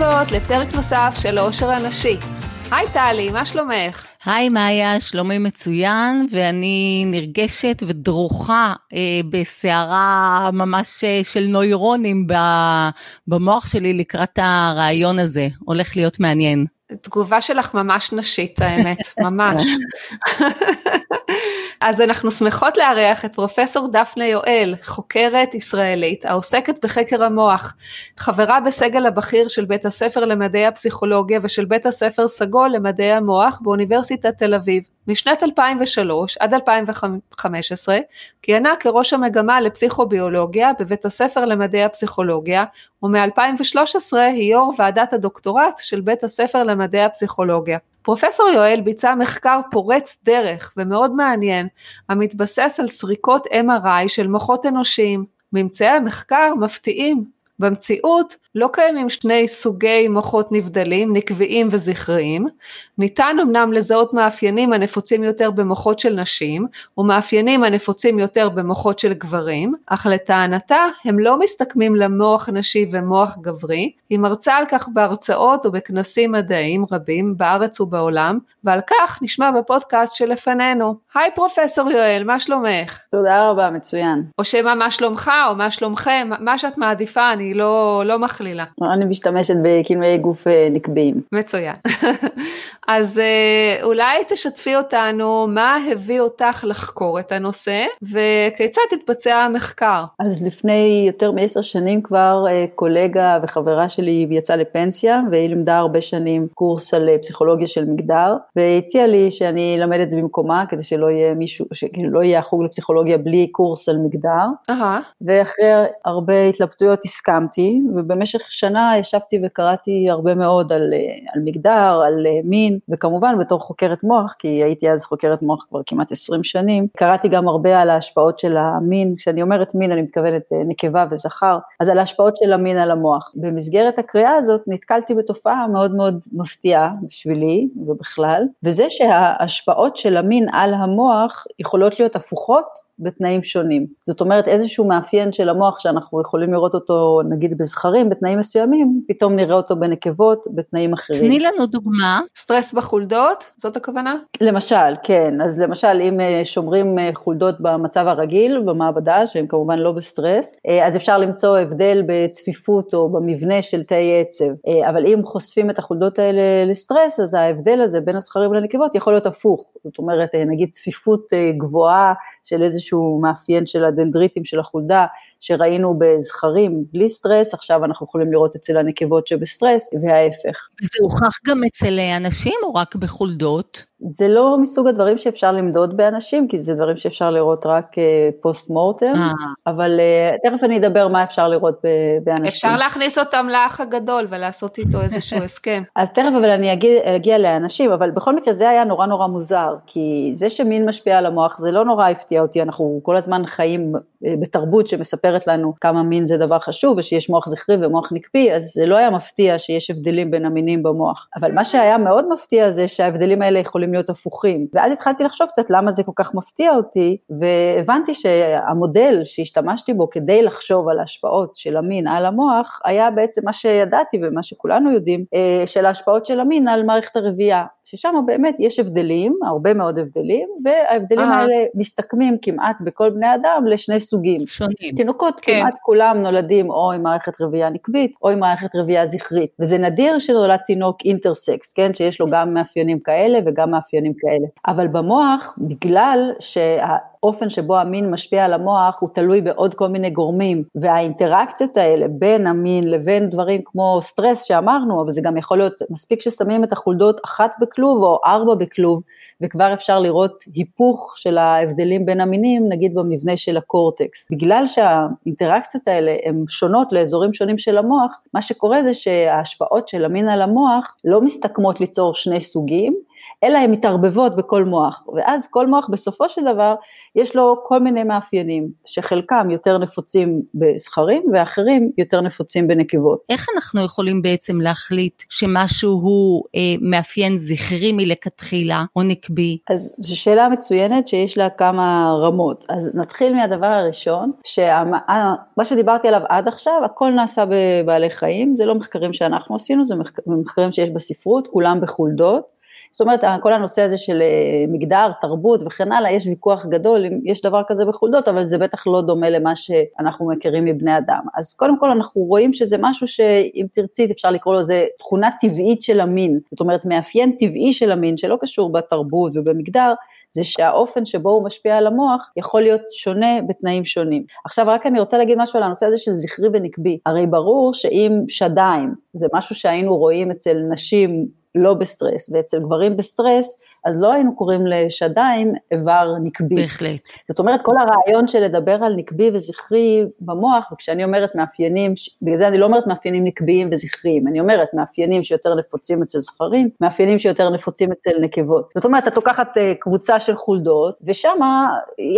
הבאות לפרק נוסף של העושר הנשי. היי טלי, מה שלומך? היי מאיה, שלומי מצוין, ואני נרגשת ודרוכה אה, בסערה ממש אה, של נוירונים במוח שלי לקראת הרעיון הזה. הולך להיות מעניין. תגובה שלך ממש נשית, האמת, ממש. אז אנחנו שמחות לארח את פרופסור דפנה יואל, חוקרת ישראלית העוסקת בחקר המוח, חברה בסגל הבכיר של בית הספר למדעי הפסיכולוגיה ושל בית הספר סגול למדעי המוח באוניברסיטת תל אביב. משנת 2003 עד 2015 כיהנה כראש המגמה לפסיכוביולוגיה בבית הספר למדעי הפסיכולוגיה ומ-2013 היא יו"ר ועדת הדוקטורט של בית הספר למדעי הפסיכולוגיה. פרופסור יואל ביצע מחקר פורץ דרך ומאוד מעניין המתבסס על סריקות MRI של מוחות אנושיים. ממצאי המחקר מפתיעים. במציאות לא קיימים שני סוגי מוחות נבדלים, נקביים וזכריים, ניתן אמנם לזהות מאפיינים הנפוצים יותר במוחות של נשים ומאפיינים הנפוצים יותר במוחות של גברים, אך לטענתה הם לא מסתכמים למוח נשי ומוח גברי, היא מרצה על כך בהרצאות ובכנסים מדעיים רבים בארץ ובעולם, ועל כך נשמע בפודקאסט שלפנינו. היי פרופסור יואל, מה שלומך? תודה רבה, מצוין. או שמא מה שלומך או מה שלומכם, מה שאת מעדיפה, אני לא, לא מכלילה. אני משתמשת בכינויי גוף אה, נקביים. מצוין. אז אה, אולי תשתפי אותנו מה הביא אותך לחקור את הנושא וכיצד התבצע המחקר. אז לפני יותר מעשר שנים כבר אה, קולגה וחברה שלי יצאה לפנסיה והיא לימדה הרבה שנים קורס על פסיכולוגיה של מגדר והציעה לי שאני אלמד את זה במקומה כדי שלא יהיה מישהו, שכאילו לא יהיה החוג לפסיכולוגיה בלי קורס על מגדר. Uh-huh. ואחרי הרבה התלבטויות הסכמתי ובמשך שנה ישבתי וקראתי הרבה מאוד על, אה, על מגדר, על אה, מין, וכמובן בתור חוקרת מוח, כי הייתי אז חוקרת מוח כבר כמעט 20 שנים, קראתי גם הרבה על ההשפעות של המין, כשאני אומרת מין אני מתכוונת אה, נקבה וזכר, אז על ההשפעות של המין על המוח. במסגרת הקריאה הזאת נתקלתי בתופעה מאוד מאוד מפתיעה בשבילי ובכלל, וזה שההשפעות של המין על המוח יכולות להיות הפוכות בתנאים שונים. זאת אומרת איזשהו מאפיין של המוח שאנחנו יכולים לראות אותו נגיד בזכרים בתנאים מסוימים, פתאום נראה אותו בנקבות בתנאים אחרים. תני לנו דוגמה. סטרס בחולדות, זאת הכוונה? למשל, כן, אז למשל אם אה, שומרים אה, חולדות במצב הרגיל במעבדה, שהם כמובן לא בסטרס, אה, אז אפשר למצוא הבדל בצפיפות או במבנה של תאי עצב, אבל אם חושפים את החולדות האלה לסטרס, אז ההבדל הזה בין הזכרים לנקבות יכול להיות הפוך, זאת אומרת נגיד צפיפות גבוהה של איזשהו מאפיין של הדנדריטים של החולדה, שראינו בזכרים בלי סטרס, עכשיו אנחנו יכולים לראות אצל הנקבות שבסטרס, וההפך. זה הוכח גם אצל אנשים או רק בחולדות? זה לא מסוג הדברים שאפשר למדוד באנשים, כי זה דברים שאפשר לראות רק פוסט מורטם, אה. אבל uh, תכף אני אדבר מה אפשר לראות באנשים. אפשר להכניס אותם לאח הגדול ולעשות איתו איזשהו הסכם. אז תכף אבל אני אגיע, אגיע לאנשים, אבל בכל מקרה זה היה נורא נורא מוזר, כי זה שמין משפיע על המוח זה לא נורא הפתיע אותי, אנחנו כל הזמן חיים אה, בתרבות שמספרת לנו כמה מין זה דבר חשוב ושיש מוח זכרי ומוח נקפי, אז זה לא היה מפתיע שיש הבדלים בין המינים במוח. אבל מה שהיה מאוד מפתיע זה שההבדלים האלה יכולים להיות הפוכים. ואז התחלתי לחשוב קצת למה זה כל כך מפתיע אותי, והבנתי שהמודל שהשתמשתי בו כדי לחשוב על ההשפעות של המין על המוח, היה בעצם מה שידעתי ומה שכולנו יודעים, אה, של ההשפעות של המין על מערכת הרבייה. ששם באמת יש הבדלים, הרבה מאוד הבדלים, וההבדלים אה. האלה מסתכמים כמעט בכל בני אדם לשני סוגים. שונים. תינוקות כן. כמעט כולם נולדים או עם מערכת רבייה נקבית או עם מערכת רבייה זכרית, וזה נדיר שנולד תינוק אינטרסקס, כן, שיש לו גם מאפיינים כאלה וגם מאפיינים כאלה. אבל במוח, בגלל שה... האופן שבו המין משפיע על המוח הוא תלוי בעוד כל מיני גורמים, והאינטראקציות האלה בין המין לבין דברים כמו סטרס שאמרנו, אבל זה גם יכול להיות מספיק ששמים את החולדות אחת בכלוב או ארבע בכלוב, וכבר אפשר לראות היפוך של ההבדלים בין המינים, נגיד במבנה של הקורטקס. בגלל שהאינטראקציות האלה הן שונות לאזורים שונים של המוח, מה שקורה זה שההשפעות של המין על המוח לא מסתכמות ליצור שני סוגים, אלא הן מתערבבות בכל מוח, ואז כל מוח בסופו של דבר יש לו כל מיני מאפיינים, שחלקם יותר נפוצים בזכרים ואחרים יותר נפוצים בנקבות. איך אנחנו יכולים בעצם להחליט שמשהו הוא אה, מאפיין זכרי מלכתחילה או נקבי? אז זו שאלה מצוינת שיש לה כמה רמות. אז נתחיל מהדבר הראשון, שמה שדיברתי עליו עד עכשיו, הכל נעשה בבעלי חיים, זה לא מחקרים שאנחנו עשינו, זה מחקרים שיש בספרות, כולם בחולדות. זאת אומרת, כל הנושא הזה של אה, מגדר, תרבות וכן הלאה, יש ויכוח גדול אם יש דבר כזה בחולדות, אבל זה בטח לא דומה למה שאנחנו מכירים מבני אדם. אז קודם כל אנחנו רואים שזה משהו שאם תרצי אפשר לקרוא לו, זה תכונה טבעית של המין, זאת אומרת מאפיין טבעי של המין שלא קשור בתרבות ובמגדר, זה שהאופן שבו הוא משפיע על המוח יכול להיות שונה בתנאים שונים. עכשיו רק אני רוצה להגיד משהו על הנושא הזה של זכרי ונקבי. הרי ברור שאם שדיים זה משהו שהיינו רואים אצל נשים לא בסטרס, ואצל גברים בסטרס, אז לא היינו קוראים לשדיים איבר נקבי. בהחלט. זאת אומרת, כל הרעיון של לדבר על נקבי וזכרי במוח, וכשאני אומרת מאפיינים, בגלל זה אני לא אומרת מאפיינים נקביים וזכריים, אני אומרת מאפיינים שיותר נפוצים אצל זכרים, מאפיינים שיותר נפוצים אצל נקבות. זאת אומרת, את לוקחת אה, קבוצה של חולדות, ושם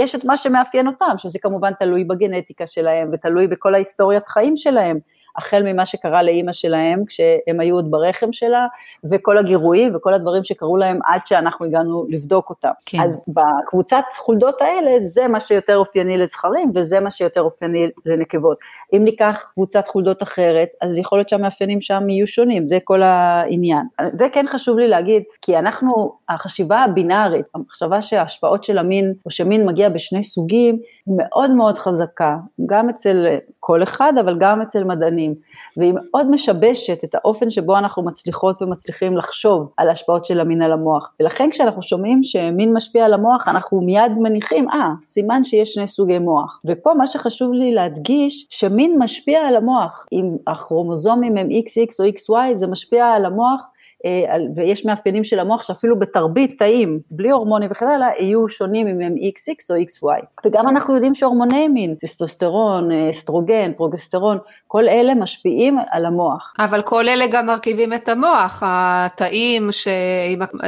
יש את מה שמאפיין אותם, שזה כמובן תלוי בגנטיקה שלהם, ותלוי בכל ההיסטוריית חיים שלהם. החל ממה שקרה לאימא שלהם כשהם היו עוד ברחם שלה, וכל הגירויים וכל הדברים שקרו להם עד שאנחנו הגענו לבדוק אותם. כן. אז בקבוצת חולדות האלה, זה מה שיותר אופייני לזכרים, וזה מה שיותר אופייני לנקבות. אם ניקח קבוצת חולדות אחרת, אז יכול להיות שהמאפיינים שם יהיו שונים, זה כל העניין. זה כן חשוב לי להגיד, כי אנחנו, החשיבה הבינארית, המחשבה שההשפעות של המין, או שמין מגיע בשני סוגים, מאוד מאוד חזקה, גם אצל כל אחד, אבל גם אצל מדענים. והיא מאוד משבשת את האופן שבו אנחנו מצליחות ומצליחים לחשוב על ההשפעות של המין על המוח. ולכן כשאנחנו שומעים שמין משפיע על המוח, אנחנו מיד מניחים, אה, סימן שיש שני סוגי מוח. ופה מה שחשוב לי להדגיש, שמין משפיע על המוח. אם הכרומוזומים הם XX או XY, זה משפיע על המוח אה, ויש מאפיינים של המוח שאפילו בתרבית תאים, בלי הורמונים וכן הלאה, יהיו שונים אם הם XX או XY. וגם אנחנו יודעים שהורמוני מין, טסטוסטרון, אה, אסטרוגן, פרוגסטרון, כל אלה משפיעים על המוח. אבל כל אלה גם מרכיבים את המוח, התאים שעם,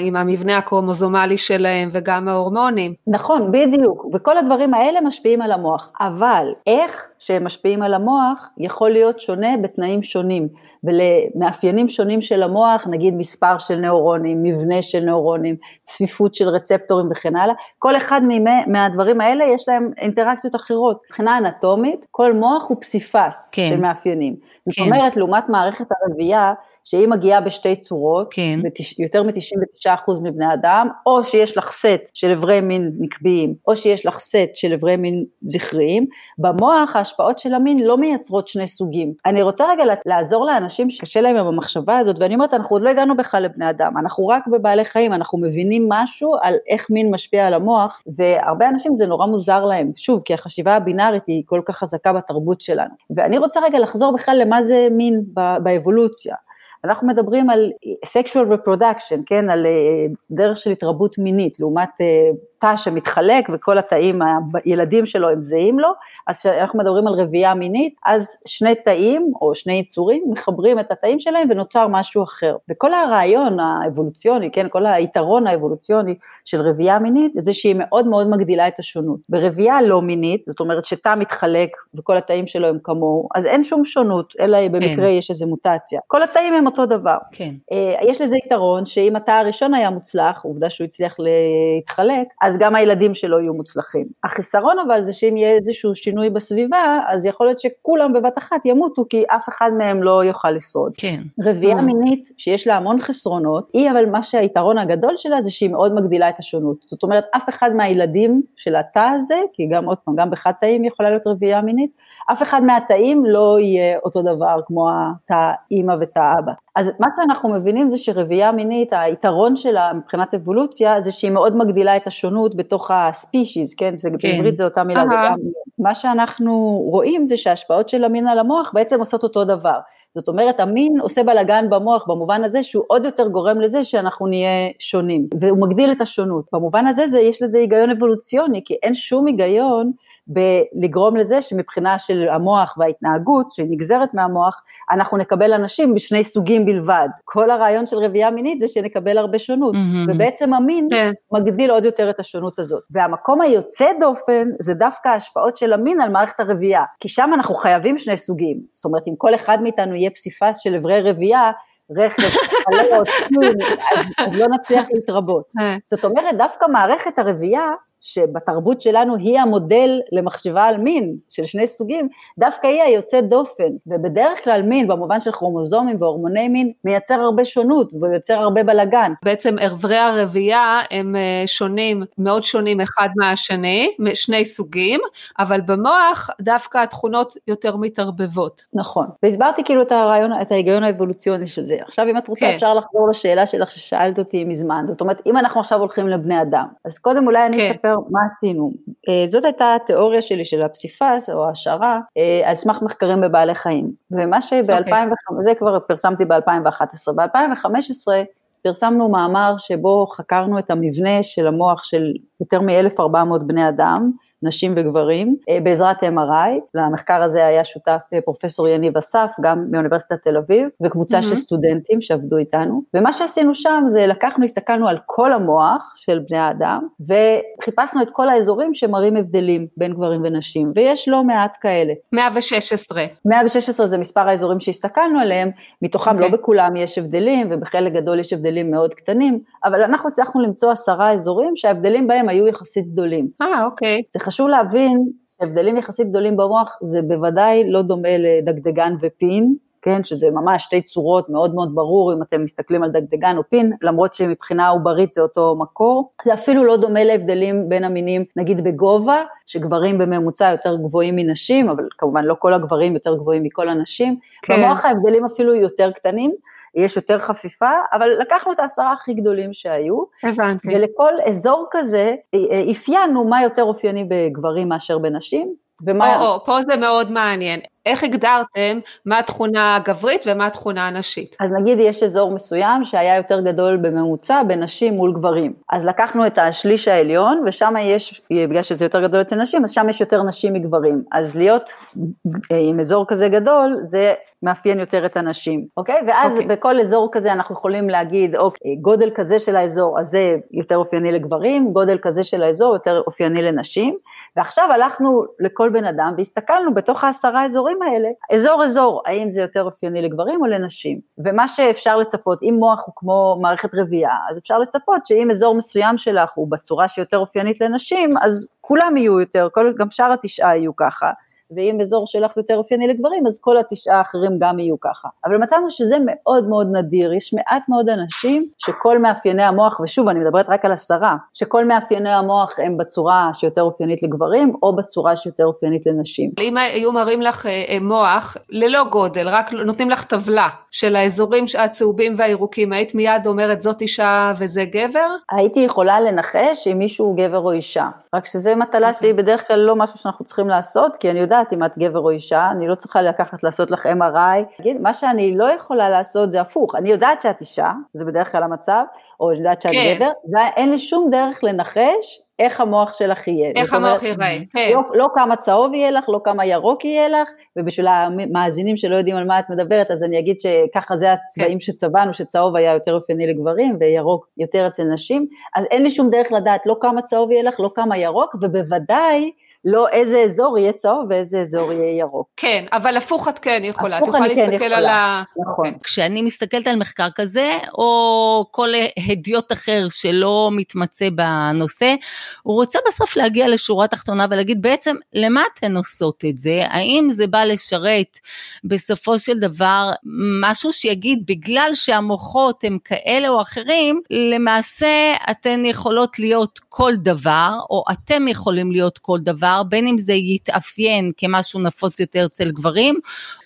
עם המבנה הקרומוזומלי שלהם וגם ההורמונים. נכון, בדיוק, וכל הדברים האלה משפיעים על המוח, אבל איך שהם משפיעים על המוח יכול להיות שונה בתנאים שונים. ולמאפיינים שונים של המוח, נגיד מספר של נוירונים, מבנה של נוירונים, צפיפות של רצפטורים וכן הלאה, כל אחד מהדברים האלה יש להם אינטראקציות אחרות. מבחינה אנטומית, כל מוח הוא פסיפס כן. של מאפיינים. זאת כן. אומרת, לעומת מערכת הרבייה, שהיא מגיעה בשתי צורות, כן. יותר מ-99% מבני אדם, או שיש לך סט של אברי מין נקביים, או שיש לך סט של אברי מין זכריים, במוח ההשפעות של המין לא מייצרות שני סוגים. אני רוצה רגע לעזור לאנשים שקשה להם עם המחשבה הזאת, ואני אומרת, אנחנו עוד לא הגענו בכלל לבני אדם, אנחנו רק בבעלי חיים, אנחנו מבינים משהו על איך מין משפיע על המוח, והרבה אנשים זה נורא מוזר להם, שוב, כי החשיבה הבינארית היא כל כך חזקה בתרבות שלנו. ואני רוצה רגע לחזור בכלל למה זה מין באבולוציה. אנחנו מדברים על sexual reproduction, כן, על אה, דרך של התרבות מינית, לעומת אה, תא שמתחלק וכל התאים, הילדים שלו הם זהים לו, אז כשאנחנו מדברים על רבייה מינית, אז שני תאים או שני יצורים מחברים את התאים שלהם ונוצר משהו אחר. וכל הרעיון האבולוציוני, כן, כל היתרון האבולוציוני של רבייה מינית, זה שהיא מאוד מאוד מגדילה את השונות. ברבייה לא מינית, זאת אומרת שתא מתחלק וכל התאים שלו הם כמוהו, אז אין שום שונות, אלא במקרה כן. יש איזו מוטציה. כל התאים הם אותו דבר. כן. אה, יש לזה יתרון שאם התא הראשון היה מוצלח, עובדה שהוא הצליח להתחלק, אז גם הילדים שלו יהיו מוצלחים. החיסרון אבל זה שאם יהיה איזשהו שינוי בסביבה, אז יכול להיות שכולם בבת אחת ימותו, כי אף אחד מהם לא יוכל לשרוד. כן. רבייה mm. מינית, שיש לה המון חסרונות, היא אבל מה שהיתרון הגדול שלה זה שהיא מאוד מגדילה את השונות. זאת אומרת, אף אחד מהילדים של התא הזה, כי גם עוד פעם, גם בחד תאים יכולה להיות רבייה מינית, אף אחד מהתאים לא יהיה אותו דבר כמו התא אימא ותא אבא. אז מה שאנחנו מבינים זה שרבייה מינית, היתרון שלה מבחינת אבולוציה, זה שהיא מאוד מגדילה את השונות בתוך הספישיז, כן? זה, כן. בעברית זה אותה מילה, זה גם... מה שאנחנו רואים זה שההשפעות של המין על המוח בעצם עושות אותו דבר. זאת אומרת, המין עושה בלאגן במוח במובן הזה שהוא עוד יותר גורם לזה שאנחנו נהיה שונים, והוא מגדיל את השונות. במובן הזה זה, יש לזה היגיון אבולוציוני, כי אין שום היגיון בלגרום לזה שמבחינה של המוח וההתנהגות שנגזרת מהמוח, אנחנו נקבל אנשים בשני סוגים בלבד. כל הרעיון של רבייה מינית זה שנקבל הרבה שונות, mm-hmm. ובעצם המין כן. מגדיל עוד יותר את השונות הזאת. והמקום היוצא דופן זה דווקא ההשפעות של המין על מערכת הרבייה, כי שם אנחנו חייבים שני סוגים. זאת אומרת, אם כל אחד מאיתנו יהיה פסיפס של אברי רבייה, רכב, חלות, אז לא נצליח להתרבות. אה. זאת אומרת, דווקא מערכת הרבייה שבתרבות שלנו היא המודל למחשבה על מין של שני סוגים, דווקא היא היוצאת דופן, ובדרך כלל מין במובן של כרומוזומים והורמוני מין מייצר הרבה שונות ויוצר הרבה בלגן. בעצם אברי הרבייה הם אה, שונים, מאוד שונים אחד מהשני, שני סוגים, אבל במוח דווקא התכונות יותר מתערבבות. נכון, והסברתי כאילו את הרעיון, את ההיגיון האבולוציוני של זה. עכשיו אם את רוצה כן. אפשר לחזור לשאלה שלך ששאלת אותי מזמן, זאת אומרת אם אנחנו עכשיו הולכים לבני אדם, אז קודם אולי אני כן. אספר מה עשינו. אה, זאת הייתה התיאוריה שלי של הפסיפס או ההשערה אה, על סמך מחקרים בבעלי חיים. ומה שב-2005, okay. זה כבר פרסמתי ב-2011. ב-2015 פרסמנו מאמר שבו חקרנו את המבנה של המוח של יותר מ-1,400 בני אדם, נשים וגברים, אה, בעזרת MRI, למחקר הזה היה שותף אה, פרופסור יניב אסף, גם מאוניברסיטת תל אביב, וקבוצה mm-hmm. של סטודנטים שעבדו איתנו, ומה שעשינו שם זה לקחנו, הסתכלנו על כל המוח של בני האדם, וחיפשנו את כל האזורים שמראים הבדלים בין גברים ונשים, ויש לא מעט כאלה. 116. 116 זה מספר האזורים שהסתכלנו עליהם, מתוכם okay. לא אוקיי. בכולם יש הבדלים, ובחלק גדול יש הבדלים מאוד קטנים, אבל אנחנו הצלחנו למצוא עשרה אזורים שההבדלים בהם היו יחסית גדולים. אה, אוקיי. זה חשוב להבין שהבדלים יחסית גדולים במוח זה בוודאי לא דומה לדגדגן ופין, כן, שזה ממש שתי צורות מאוד מאוד ברור אם אתם מסתכלים על דגדגן או פין, למרות שמבחינה עוברית זה אותו מקור. זה אפילו לא דומה להבדלים בין המינים, נגיד בגובה, שגברים בממוצע יותר גבוהים מנשים, אבל כמובן לא כל הגברים יותר גבוהים מכל הנשים. כן. במוח ההבדלים אפילו יותר קטנים. יש יותר חפיפה, אבל לקחנו את העשרה הכי גדולים שהיו, הבנתי. ולכל אזור כזה אה, אה, אפיינו מה יותר אופייני בגברים מאשר בנשים, ומה... או, או, פה זה מאוד מעניין. איך הגדרתם מה התכונה הגברית ומה התכונה הנשית? אז נגיד יש אזור מסוים שהיה יותר גדול בממוצע בנשים מול גברים. אז לקחנו את השליש העליון ושם יש, בגלל שזה יותר גדול אצל נשים, אז שם יש יותר נשים מגברים. אז להיות עם אזור כזה גדול זה מאפיין יותר את הנשים, אוקיי? ואז. אוקיי. בכל אזור כזה אנחנו יכולים להגיד, אוקיי, גודל כזה של האזור, אז זה יותר אופייני לגברים, גודל כזה של האזור יותר אופייני לנשים. ועכשיו הלכנו לכל בן אדם והסתכלנו בתוך העשרה אזורים האלה, אזור אזור, האם זה יותר אופייני לגברים או לנשים. ומה שאפשר לצפות, אם מוח הוא כמו מערכת רבייה, אז אפשר לצפות שאם אזור מסוים שלך הוא בצורה שיותר אופיינית לנשים, אז כולם יהיו יותר, כל, גם שאר התשעה יהיו ככה. ואם אזור שלך יותר אופייני לגברים, אז כל התשעה האחרים גם יהיו ככה. אבל מצאנו שזה מאוד מאוד נדיר, יש מעט מאוד אנשים שכל מאפייני המוח, ושוב, אני מדברת רק על עשרה, שכל מאפייני המוח הם בצורה שיותר אופיינית לגברים, או בצורה שיותר אופיינית לנשים. אם היו מראים לך אה, אה, מוח ללא גודל, רק נותנים לך טבלה של האזורים הצהובים והירוקים, היית מיד אומרת זאת אישה וזה גבר? הייתי יכולה לנחש אם מישהו הוא גבר או אישה, רק שזה מטלה. שהיא בדרך כלל לא משהו שאנחנו צריכים לעשות, כי אני יודעת יודעת אם את גבר או אישה, אני לא צריכה לקחת לעשות לך MRI. מה שאני לא יכולה לעשות זה הפוך, אני יודעת שאת אישה, זה בדרך כלל המצב, או אני יודעת שאת כן. גבר, ואין לי שום דרך לנחש איך המוח שלך יהיה. איך המוח ייראה, כן. לא, לא כמה צהוב יהיה לך, לא כמה ירוק יהיה לך, ובשביל המאזינים שלא יודעים על מה את מדברת, אז אני אגיד שככה זה הצבעים כן. שצבענו, שצהוב היה יותר אופייני לגברים וירוק יותר אצל נשים, אז אין לי שום דרך לדעת לא כמה צהוב יהיה לך, לא כמה ירוק, ובוודאי לא איזה אזור יהיה צהוב ואיזה אזור יהיה ירוק. כן, אבל הפוך את כן יכולה, את יכולה כן להסתכל כן על ה... נכון. Okay. אוקיי. כשאני מסתכלת על מחקר כזה, או כל הדיוט אחר שלא מתמצא בנושא, הוא רוצה בסוף להגיע לשורה תחתונה ולהגיד בעצם למה אתן עושות את זה? האם זה בא לשרת בסופו של דבר משהו שיגיד בגלל שהמוחות הם כאלה או אחרים, למעשה אתן יכולות להיות כל דבר, או אתם יכולים להיות כל דבר. דבר, בין אם זה יתאפיין כמשהו נפוץ יותר אצל גברים.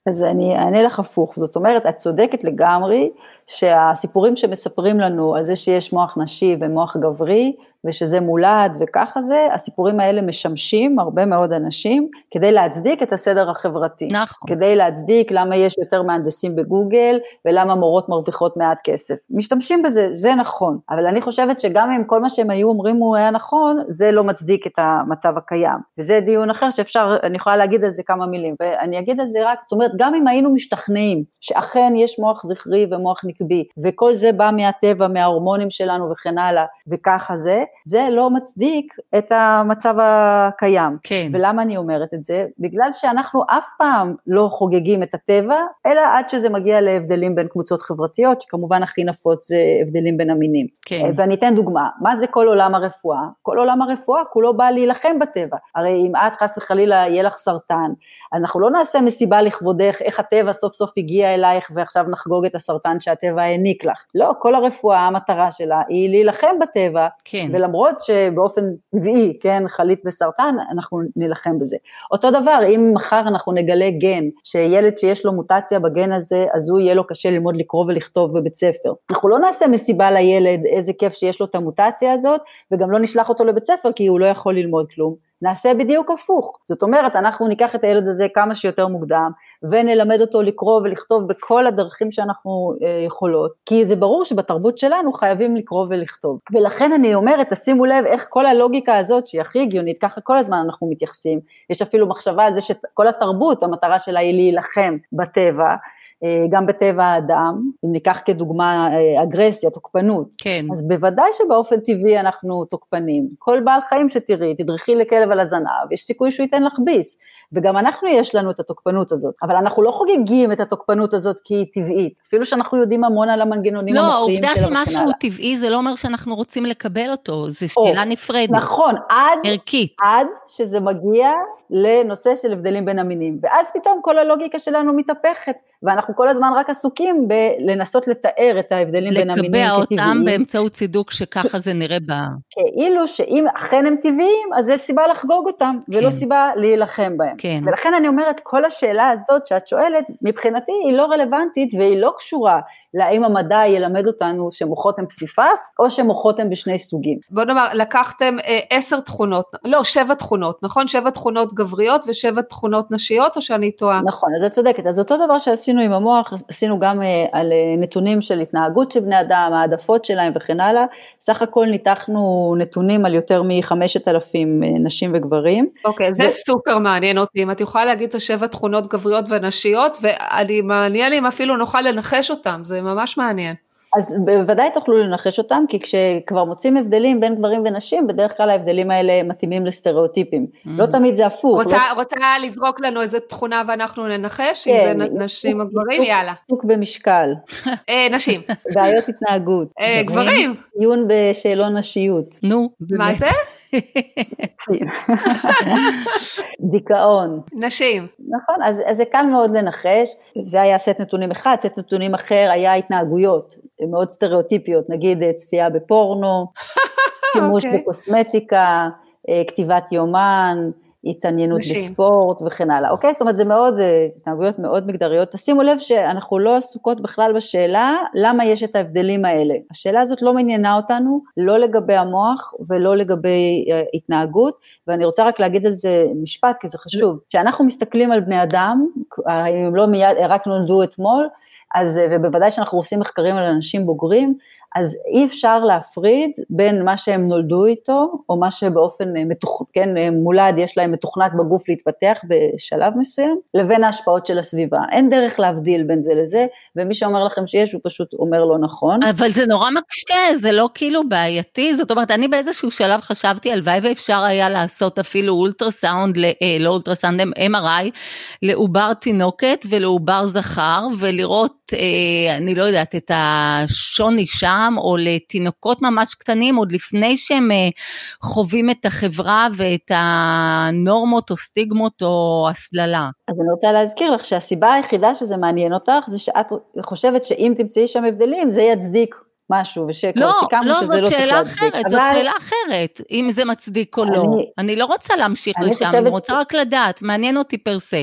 אז אני אענה לך הפוך, זאת אומרת, את צודקת לגמרי שהסיפורים שמספרים לנו על זה שיש מוח נשי ומוח גברי, ושזה מולד וככה זה, הסיפורים האלה משמשים הרבה מאוד אנשים כדי להצדיק את הסדר החברתי. נכון. כדי להצדיק למה יש יותר מהנדסים בגוגל ולמה מורות מרוויחות מעט כסף. משתמשים בזה, זה נכון, אבל אני חושבת שגם אם כל מה שהם היו אומרים הוא היה נכון, זה לא מצדיק את המצב הקיים. וזה דיון אחר שאפשר, אני יכולה להגיד על זה כמה מילים, ואני אגיד על זה רק, זאת אומרת, גם אם היינו משתכנעים שאכן יש מוח זכרי ומוח נקבי, וכל זה בא מהטבע, מההורמונים שלנו וכן הלאה, וככה זה, זה לא מצדיק את המצב הקיים. כן. ולמה אני אומרת את זה? בגלל שאנחנו אף פעם לא חוגגים את הטבע, אלא עד שזה מגיע להבדלים בין קבוצות חברתיות, שכמובן הכי נפוץ זה הבדלים בין המינים. כן. ואני אתן דוגמה, מה זה כל עולם הרפואה? כל עולם הרפואה כולו בא להילחם בטבע. הרי אם את חס וחלילה יהיה לך סרטן, אנחנו לא נעשה מסיבה לכבודך, איך הטבע סוף סוף הגיע אלייך ועכשיו נחגוג את הסרטן שהטבע העניק לך. לא, כל הרפואה, המטרה שלה היא להילחם בטבע, כן. ולמרות שבאופן טבעי, כן, חלית בסרטן, אנחנו נילחם בזה. אותו דבר, אם מחר אנחנו נגלה גן, שילד שיש לו מוטציה בגן הזה, אז הוא יהיה לו קשה ללמוד לקרוא ולכתוב בבית ספר. אנחנו לא נעשה מסיבה לילד, איזה כיף שיש לו את המוטציה הזאת, וגם לא נשלח אותו לבית ספר כי הוא לא יכול ללמוד כלום. נעשה בדיוק הפוך. זאת אומרת, אנחנו ניקח את הילד הזה כמה שיותר מוקדם, ונלמד אותו לקרוא ולכתוב בכל הדרכים שאנחנו אה, יכולות, כי זה ברור שבתרבות שלנו חייבים לקרוא ולכתוב. ולכן אני אומרת, תשימו לב איך כל הלוגיקה הזאת, שהיא הכי הגיונית, ככה כל הזמן אנחנו מתייחסים, יש אפילו מחשבה על זה שכל התרבות, המטרה שלה היא להילחם בטבע, גם בטבע האדם, אם ניקח כדוגמה אה, אגרסיה, תוקפנות, כן. אז בוודאי שבאופן טבעי אנחנו תוקפנים. כל בעל חיים שתראי, תדרכי לכלב על הזנב, יש סיכוי שהוא ייתן לך ביס. וגם אנחנו יש לנו את התוקפנות הזאת, אבל אנחנו לא חוגגים את התוקפנות הזאת כי היא טבעית, אפילו שאנחנו יודעים המון על המנגנונים לא, המוחיים העובדה וכן הלאה. שמשהו טבעי זה לא אומר שאנחנו רוצים לקבל אותו, זו שאלה נפרדת, נכון, עד, ערכית. עד שזה מגיע לנושא של הבדלים בין המינים, ואז פתאום כל הלוגיקה שלנו מתהפכת, ואנחנו כל הזמן רק עסוקים בלנסות לתאר את ההבדלים בין המינים לקבע כטבעיים. אותם באמצעות צידוק שככה זה נראה ב... כאילו שאם אכן הם טבעיים, אז זה סיבה לחגוג אותם, ולא כן. סיבה להילחם בהם. כן. ולכן אני אומרת, כל השאלה הזאת שאת שואלת, מבחינתי היא לא רלוונטית והיא לא קשורה להאם המדע ילמד אותנו שמוחות הם פסיפס, או שמוחות הם בשני סוגים. בוא נאמר, לקחתם אה, עשר תכונות, לא, שבע תכונות, נכון? שבע תכונות גבריות ושבע תכונות נשיות, או שאני טועה? נכון, אז את צודקת. אז אותו דבר שעשינו עם המוח, עשינו גם אה, על אה, נתונים של התנהגות של בני אדם, העדפות שלהם וכן הלאה. סך הכל ניתחנו נתונים על יותר מחמשת אלפים אה, נשים וגברים. אוקיי, זה ו- סופר מעניין אותי, אם את יכולה להגיד את השבע תכונות גבריות ונשיות, ואני מעניין לי אם אפילו נוכל לנחש אותם, זה ממש מעניין. אז בוודאי תוכלו לנחש אותם, כי כשכבר מוצאים הבדלים בין גברים ונשים, בדרך כלל ההבדלים האלה מתאימים לסטריאוטיפים. לא תמיד זה הפוך. רוצה, לא- רוצה לזרוק לנו איזה תכונה ואנחנו ננחש, אם כן, זה נ- נשים או גברים? יאללה. עיסוק במשקל, אה, נשים. בעיות התנהגות, אה, גברים. עיון בשאלון נשיות, נו, מה. זה? דיכאון. נשים. נכון, אז, אז זה קל מאוד לנחש, זה היה סט נתונים אחד, סט נתונים אחר היה התנהגויות מאוד סטריאוטיפיות, נגיד אה, צפייה בפורנו, שימוש אוקיי. בקוסמטיקה, אה, כתיבת יומן, התעניינות נשים. בספורט וכן הלאה, אוקיי? זאת אומרת זה מאוד, אה, התנהגויות מאוד מגדריות. תשימו לב שאנחנו לא עסוקות בכלל בשאלה למה יש את ההבדלים האלה. השאלה הזאת לא מעניינה אותנו, לא לגבי המוח ולא לגבי אה, התנהגות, ואני רוצה רק להגיד על זה משפט כי זה חשוב. כשאנחנו מסתכלים על בני אדם, אם הם לא מיד, רק נולדו אתמול, אז, אה, ובוודאי שאנחנו עושים מחקרים על אנשים בוגרים, אז אי אפשר להפריד בין מה שהם נולדו איתו, או מה שבאופן אה, מתוכ... כן, אה, מולד יש להם מתוכנת בגוף להתפתח בשלב מסוים, לבין ההשפעות של הסביבה. אין דרך להבדיל בין זה לזה, ומי שאומר לכם שיש, הוא פשוט אומר לא נכון. אבל זה נורא מקשה, זה לא כאילו בעייתי, זאת אומרת, אני באיזשהו שלב חשבתי, הלוואי ואפשר היה לעשות אפילו אולטרסאונד, ל- אה, לא אולטרסאונד, MRI, לעובר תינוקת ולעובר זכר, ולראות, אה, אני לא יודעת, את השוני שם, או לתינוקות ממש קטנים, עוד לפני שהם אה, חווים את החברה ואת הנורמות או סטיגמות או הסללה. אז אני רוצה להזכיר לך שהסיבה היחידה שזה מעניין אותך, זה שאת חושבת שאם תמצאי שם הבדלים, זה יצדיק משהו, ושכבר לא, סיכמנו לא, שזה זאת לא צריך שאלה להצדיק. אחרת, זאת שאלה אחרת, אם זה מצדיק או לא. אני- אני לא רוצה להמשיך אני לשם, חושבת- אני רוצה רק לדעת, מעניין אותי פר סה.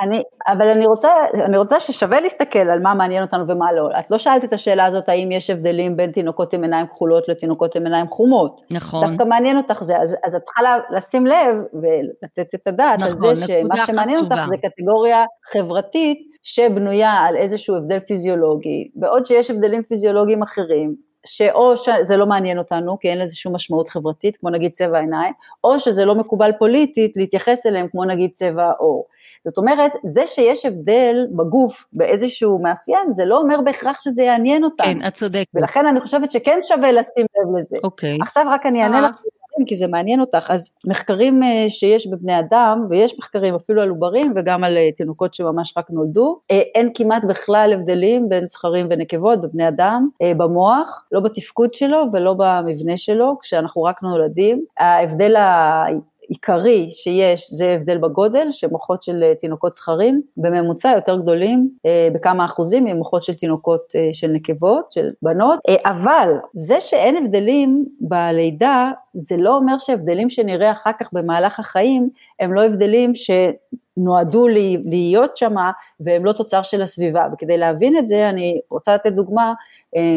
אני, אבל אני רוצה, אני רוצה ששווה להסתכל על מה מעניין אותנו ומה לא. את לא שאלת את השאלה הזאת, האם יש הבדלים בין תינוקות עם עיניים כחולות לתינוקות עם עיניים חומות. נכון. דווקא מעניין אותך זה, אז, אז את צריכה לשים לב ולתת את הדעת נכון, על זה שמה שמעניין אותך זה קטגוריה חברתית שבנויה על איזשהו הבדל פיזיולוגי, בעוד שיש הבדלים פיזיולוגיים אחרים, שאו שזה לא מעניין אותנו, כי אין לזה שום משמעות חברתית, כמו נגיד צבע עיניים, או שזה לא מקובל פוליטית להתייחס אליהם, כמו נגיד צבע עור. זאת אומרת, זה שיש הבדל בגוף באיזשהו מאפיין, זה לא אומר בהכרח שזה יעניין אותנו. כן, את צודקת. ולכן אני חושבת שכן שווה לשים לב לזה. אוקיי. עכשיו רק אני אענה אה. לך. כי זה מעניין אותך, אז מחקרים אה, שיש בבני אדם, ויש מחקרים אפילו על עוברים וגם על אה, תינוקות שממש רק נולדו, אין כמעט בכלל הבדלים בין זכרים ונקבות בבני אדם, במוח, לא בתפקוד שלו ולא במבנה שלו, כשאנחנו רק נולדים. ההבדל עיקרי שיש זה הבדל בגודל, שמוחות של אה, תינוקות זכרים בממוצע יותר גדולים אה, בכמה אחוזים ממוחות של תינוקות אה, של נקבות, של בנות, אבל זה שאין הבדלים בלידה, זה לא אומר שהבדלים שנראה אחר כך במהלך החיים, הם לא הבדלים שנועדו להיות שמה והם לא תוצר של הסביבה, וכדי להבין את זה אני רוצה לתת דוגמה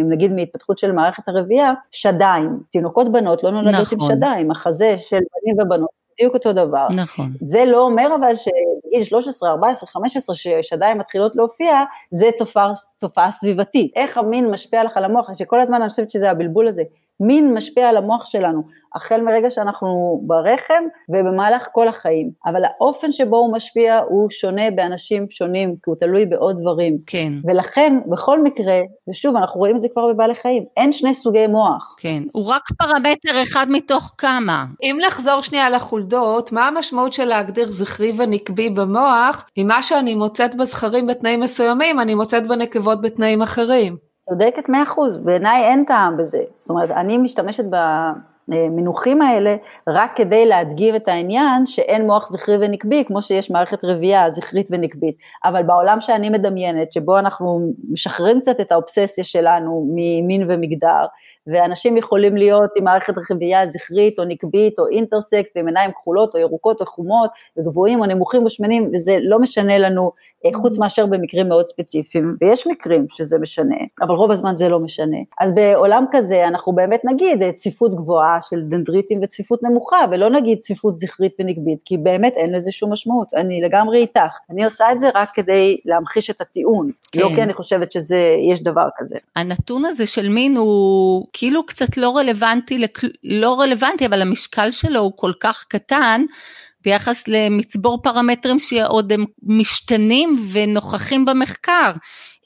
נגיד מהתפתחות של מערכת הרבייה, שדיים, תינוקות בנות לא נולדות נכון. עם שדיים, החזה של בנים ובנות בדיוק אותו דבר. נכון. זה לא אומר אבל שבגיל 13, 14, 15, ששדיים מתחילות להופיע, זה תופעה, תופעה סביבתית. איך המין משפיע לך על המוח, שכל הזמן אני חושבת שזה הבלבול הזה. מין משפיע על המוח שלנו, החל מרגע שאנחנו ברחם ובמהלך כל החיים. אבל האופן שבו הוא משפיע הוא שונה באנשים שונים, כי הוא תלוי בעוד דברים. כן. ולכן, בכל מקרה, ושוב, אנחנו רואים את זה כבר בבעלי חיים, אין שני סוגי מוח. כן, הוא רק פרמטר אחד מתוך כמה. אם נחזור שנייה לחולדות, מה המשמעות של להגדיר זכרי ונקבי במוח, אם מה שאני מוצאת בזכרים בתנאים מסוימים, אני מוצאת בנקבות בתנאים אחרים? צודקת מאה אחוז, בעיניי אין טעם בזה. זאת אומרת, אני משתמשת במינוחים האלה רק כדי להדגים את העניין שאין מוח זכרי ונקבי, כמו שיש מערכת רבייה זכרית ונקבית. אבל בעולם שאני מדמיינת, שבו אנחנו משחררים קצת את האובססיה שלנו ממין ומגדר, ואנשים יכולים להיות עם מערכת רבייה זכרית או נקבית או אינטרסקס ועם עיניים כחולות או ירוקות או חומות וגבוהים או נמוכים או שמנים וזה לא משנה לנו חוץ מאשר במקרים מאוד ספציפיים ויש מקרים שזה משנה אבל רוב הזמן זה לא משנה. אז בעולם כזה אנחנו באמת נגיד אה, צפיפות גבוהה של דנדריטים וצפיפות נמוכה ולא נגיד צפיפות זכרית ונקבית כי באמת אין לזה שום משמעות. אני לגמרי איתך. אני עושה את זה רק כדי להמחיש את הטיעון. כן. לא כי אני חושבת שיש דבר כזה. הנתון הזה של מין הוא כאילו קצת לא רלוונטי, לא רלוונטי, אבל המשקל שלו הוא כל כך קטן ביחס למצבור פרמטרים שעוד הם משתנים ונוכחים במחקר.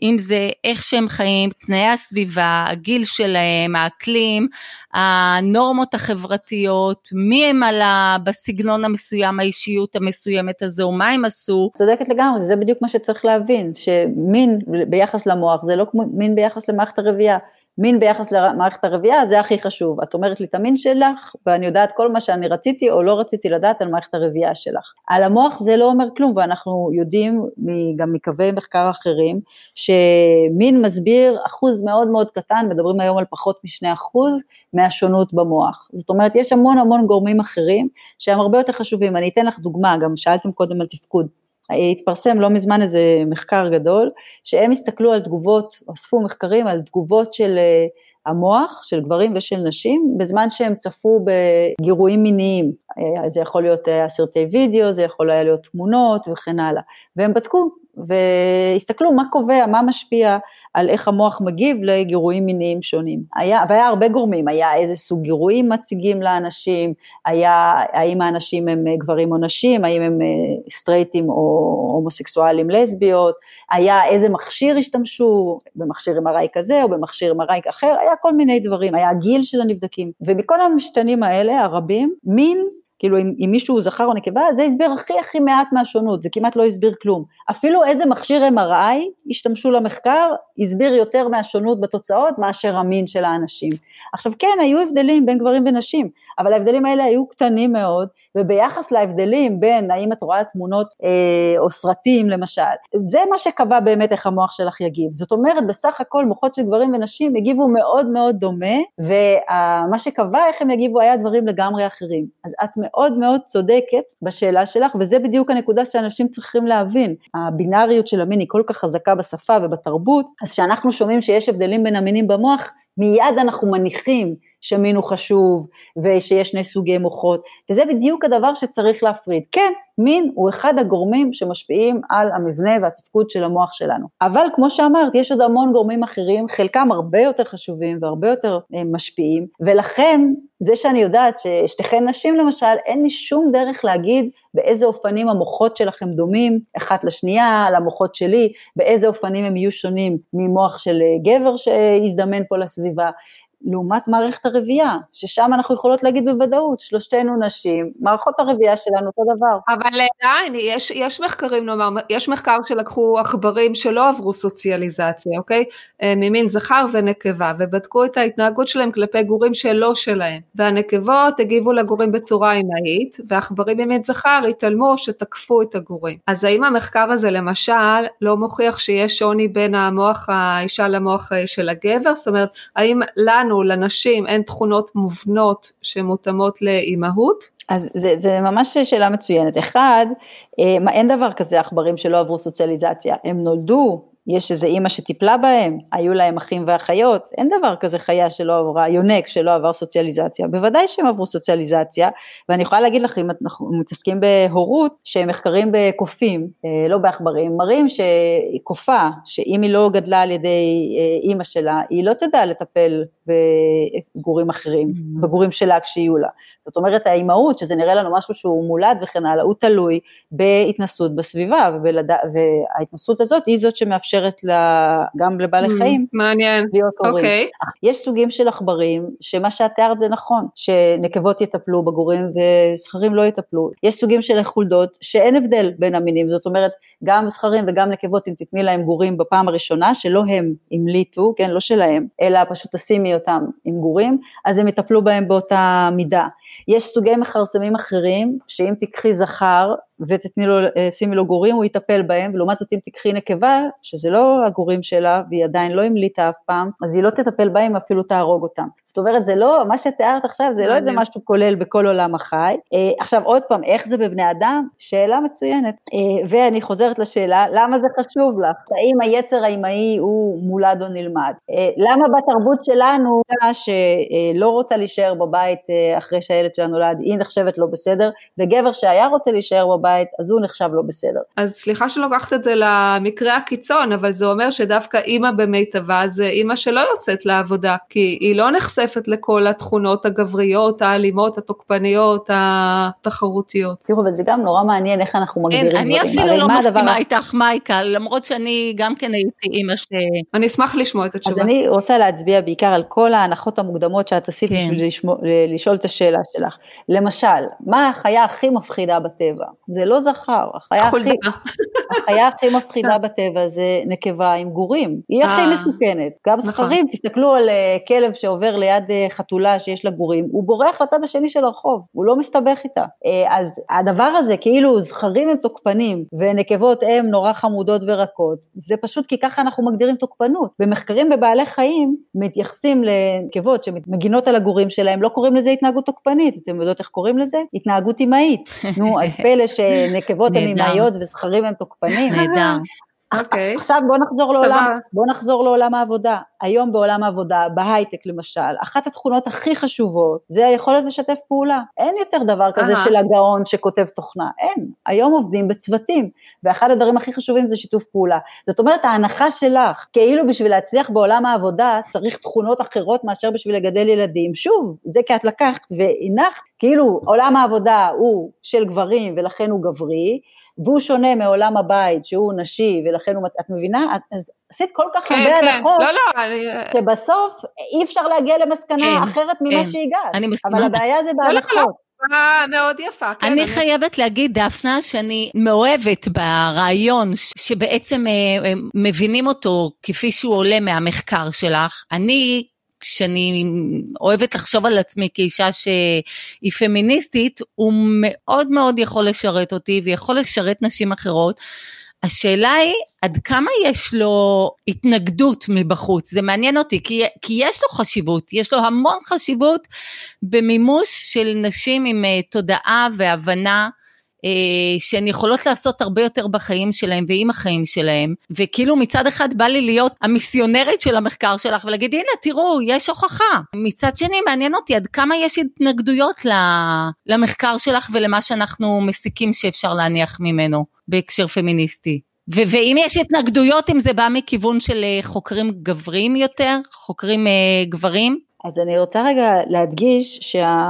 אם זה איך שהם חיים, תנאי הסביבה, הגיל שלהם, האקלים, הנורמות החברתיות, מי הם על ה... בסגנון המסוים, האישיות המסוימת הזו, מה הם עשו. צודקת לגמרי, זה בדיוק מה שצריך להבין, שמין ביחס למוח זה לא כמו מין ביחס למערכת הרבייה. מין ביחס למערכת הרבייה זה הכי חשוב. את אומרת לי את המין שלך ואני יודעת כל מה שאני רציתי או לא רציתי לדעת על מערכת הרבייה שלך. על המוח זה לא אומר כלום ואנחנו יודעים גם מקווי מחקר אחרים שמין מסביר אחוז מאוד מאוד קטן, מדברים היום על פחות משני אחוז מהשונות במוח. זאת אומרת יש המון המון גורמים אחרים שהם הרבה יותר חשובים. אני אתן לך דוגמה, גם שאלתם קודם על תפקוד. התפרסם לא מזמן איזה מחקר גדול, שהם הסתכלו על תגובות, אספו מחקרים על תגובות של אה, המוח, של גברים ושל נשים, בזמן שהם צפו בגירויים מיניים. אה, זה יכול להיות אה, סרטי וידאו, זה יכול היה להיות תמונות וכן הלאה. והם בדקו והסתכלו מה קובע, מה משפיע על איך המוח מגיב לגירויים מיניים שונים. היה, והיה הרבה גורמים, היה איזה סוג גירויים מציגים לאנשים, היה האם האנשים הם גברים או נשים, האם הם סטרייטים או הומוסקסואלים לסביות, היה איזה מכשיר השתמשו, במכשיר MRI כזה או במכשיר MRI אחר, היה כל מיני דברים, היה הגיל של הנבדקים. ומכל המשתנים האלה, הרבים, מין כאילו אם, אם מישהו זכר או נקבה, זה הסביר הכי הכי מעט מהשונות, זה כמעט לא הסביר כלום. אפילו איזה מכשיר MRI השתמשו למחקר, הסביר יותר מהשונות בתוצאות מאשר המין של האנשים. עכשיו כן, היו הבדלים בין גברים ונשים, אבל ההבדלים האלה היו קטנים מאוד, וביחס להבדלים בין האם את רואה תמונות אה, או סרטים למשל, זה מה שקבע באמת איך המוח שלך יגיב. זאת אומרת, בסך הכל מוחות של גברים ונשים הגיבו מאוד מאוד דומה, ומה שקבע איך הם יגיבו היה דברים לגמרי אחרים. אז את מאוד מאוד צודקת בשאלה שלך, וזה בדיוק הנקודה שאנשים צריכים להבין. הבינאריות של המין היא כל כך חזקה בשפה ובתרבות, אז כשאנחנו שומעים שיש הבדלים בין המינים במוח, מיד אנחנו מניחים שמין הוא חשוב ושיש שני סוגי מוחות, וזה בדיוק הדבר שצריך להפריד. כן, מין הוא אחד הגורמים שמשפיעים על המבנה והתפקוד של המוח שלנו. אבל כמו שאמרת, יש עוד המון גורמים אחרים, חלקם הרבה יותר חשובים והרבה יותר אה, משפיעים, ולכן זה שאני יודעת ששתיכן נשים למשל, אין לי שום דרך להגיד באיזה אופנים המוחות שלכם דומים אחת לשנייה, על המוחות שלי, באיזה אופנים הם יהיו שונים ממוח של אה, גבר שהזדמן פה לסביבה. לעומת מערכת הרבייה, ששם אנחנו יכולות להגיד בוודאות, שלושתנו נשים, מערכות הרבייה שלנו אותו דבר. אבל עדיין, יש, יש מחקרים, נאמר, יש מחקר שלקחו עכברים שלא עברו סוציאליזציה, אוקיי? אה, ממין זכר ונקבה, ובדקו את ההתנהגות שלהם כלפי גורים שלא שלהם. והנקבות הגיבו לגורים בצורה אמהית, ועכברים ממין זכר התעלמו שתקפו את הגורים. אז האם המחקר הזה למשל לא מוכיח שיש שוני בין המוח האישה למוח של הגבר? זאת אומרת, האם לנו לנו, לנשים, אין תכונות מובנות שמותאמות לאימהות? אז זה, זה ממש שאלה מצוינת. אחד, אה, אין דבר כזה עכברים שלא עברו סוציאליזציה, הם נולדו יש איזה אימא שטיפלה בהם, היו להם אחים ואחיות, אין דבר כזה חיה שלא עברה, יונק שלא עבר סוציאליזציה, בוודאי שהם עברו סוציאליזציה, ואני יכולה להגיד לך, אם אנחנו מתעסקים בהורות, שמחקרים בקופים, אה, לא בעכברים, מראים שקופה, שאם היא לא גדלה על ידי אה, אימא שלה, היא לא תדע לטפל בגורים אחרים, mm-hmm. בגורים שלה כשיהיו לה. זאת אומרת האימהות, שזה נראה לנו משהו שהוא מולד וכן הלאה, הוא תלוי בהתנסות בסביבה, ובלד... וההתנסות הזאת היא זאת שמאפשרת לה, גם לבעלי mm, חיים מעניין. להיות הורים. Okay. אוקיי. יש סוגים של עכברים, שמה שאת תיארת זה נכון, שנקבות יטפלו בגורים וזכרים לא יטפלו. יש סוגים של חולדות שאין הבדל בין המינים, זאת אומרת, גם זכרים וגם נקבות, אם תתני להם גורים בפעם הראשונה, שלא הם המליטו, כן, לא שלהם, אלא פשוט תשימי אותם עם גורים, אז הם יטפלו בהם באותה מידה. יש סוגי מכרסמים אחרים, שאם תיקחי זכר ותתני לו, אה, שימי לו גורים, הוא יטפל בהם, ולעומת זאת אם תיקחי נקבה, שזה לא הגורים שלה, והיא עדיין לא המליטה אף פעם, אז היא לא תטפל בהם, אפילו תהרוג אותם. זאת אומרת, זה לא, מה שתיארת עכשיו, זה לא איזה משהו כולל בכל עולם החי. אה, עכשיו עוד פעם, איך זה בבני אדם? שאלה מצוינת. אה, ואני חוזרת לשאלה, למה זה חשוב לך? האם היצר האימהי הוא מולד או נלמד? למה בתרבות שלנו, שלא רוצה להישאר בבית אחרי שהילד שלה נולד, היא נחשבת לא בסדר, וגבר שהיה רוצה להישאר בבית, אז הוא נחשב לא בסדר. אז סליחה שלוקחת את זה למקרה הקיצון, אבל זה אומר שדווקא אימא במיטבה זה אימא שלא יוצאת לעבודה, כי היא לא נחשפת לכל התכונות הגבריות, האלימות, התוקפניות, התחרותיות. תראו, אבל זה גם נורא מעניין איך אנחנו מגדירים דברים. אני אפילו לא מסכימה איתך, מייקה, למרות שאני גם כן הייתי אימא ש... אני אשמח לשמוע את התשובה. אז אני רוצה להצביע בעיקר על כל ההנחות המוקדמות שאת עשית כן. בשביל לשאול את השאלה שלך. למשל, מה החיה הכי מפחידה בטבע? זה לא זכר, החיה הכי, החיה הכי מפחידה בטבע זה נקבה עם גורים, היא הכי אה, מסוכנת, גם נכון. זכרים, תסתכלו על אה, כלב שעובר ליד אה, חתולה שיש לה גורים, הוא בורח לצד השני של הרחוב, הוא לא מסתבך איתה, אז הדבר הזה כאילו זכרים הם תוקפנים ונקבות הם נורא חמודות ורקות, זה פשוט כי ככה אנחנו מגדירים תוקפנות, במחקרים בבעלי חיים מתייחסים לנקבות שמגינות על הגורים שלהם, לא קוראים לזה התנהגות תוקפנית, אתם יודעות איך קוראים לזה? התנהגות אמהית, נו אז פלא שנקבות הן אמהיות וזכרים הם תוקפנים. נהדר. אוקיי. עכשיו בוא נחזור לעולם, בוא נחזור לעולם העבודה. היום בעולם העבודה, בהייטק למשל, אחת התכונות הכי חשובות זה היכולת לשתף פעולה. אין יותר דבר כזה של הגאון שכותב תוכנה, אין. היום עובדים בצוותים, ואחד הדברים הכי חשובים זה שיתוף פעולה. זאת אומרת, ההנחה שלך, כאילו בשביל להצליח בעולם העבודה צריך תכונות אחרות מאשר בשביל לגדל ילדים, שוב, זה כי את לקחת והנחת, כאילו עולם העבודה הוא של גברים ולכן הוא גברי, והוא שונה מעולם הבית שהוא נשי ולכן הוא, את מבינה? את, אז עשית כל כך כן, הרבה כן. הנחות, לא, לא, אני... שבסוף אי אפשר להגיע למסקנה כן, אחרת ממה כן. שהגעת, אני מסכימה. אבל הבעיה זה בהנחות. לא, לא, לא. אה, מאוד יפה. כן, אני, אני חייבת להגיד, דפנה, שאני מאוהבת ברעיון שבעצם אה, אה, מבינים אותו כפי שהוא עולה מהמחקר שלך. אני כשאני אוהבת לחשוב על עצמי כאישה שהיא פמיניסטית, הוא מאוד מאוד יכול לשרת אותי ויכול לשרת נשים אחרות. השאלה היא עד כמה יש לו התנגדות מבחוץ, זה מעניין אותי, כי, כי יש לו חשיבות, יש לו המון חשיבות במימוש של נשים עם uh, תודעה והבנה אה, שהן יכולות לעשות הרבה יותר בחיים שלהם ועם החיים שלהם, וכאילו מצד אחד בא לי להיות המיסיונרית של המחקר שלך ולהגיד הנה תראו יש הוכחה, מצד שני מעניין אותי עד כמה יש התנגדויות למחקר שלך ולמה שאנחנו מסיקים שאפשר להניח ממנו בהקשר פמיניסטי. ו- ואם יש התנגדויות, אם זה בא מכיוון של אה, חוקרים גברים יותר, חוקרים uh, גברים? אז אני רוצה רגע להדגיש שה...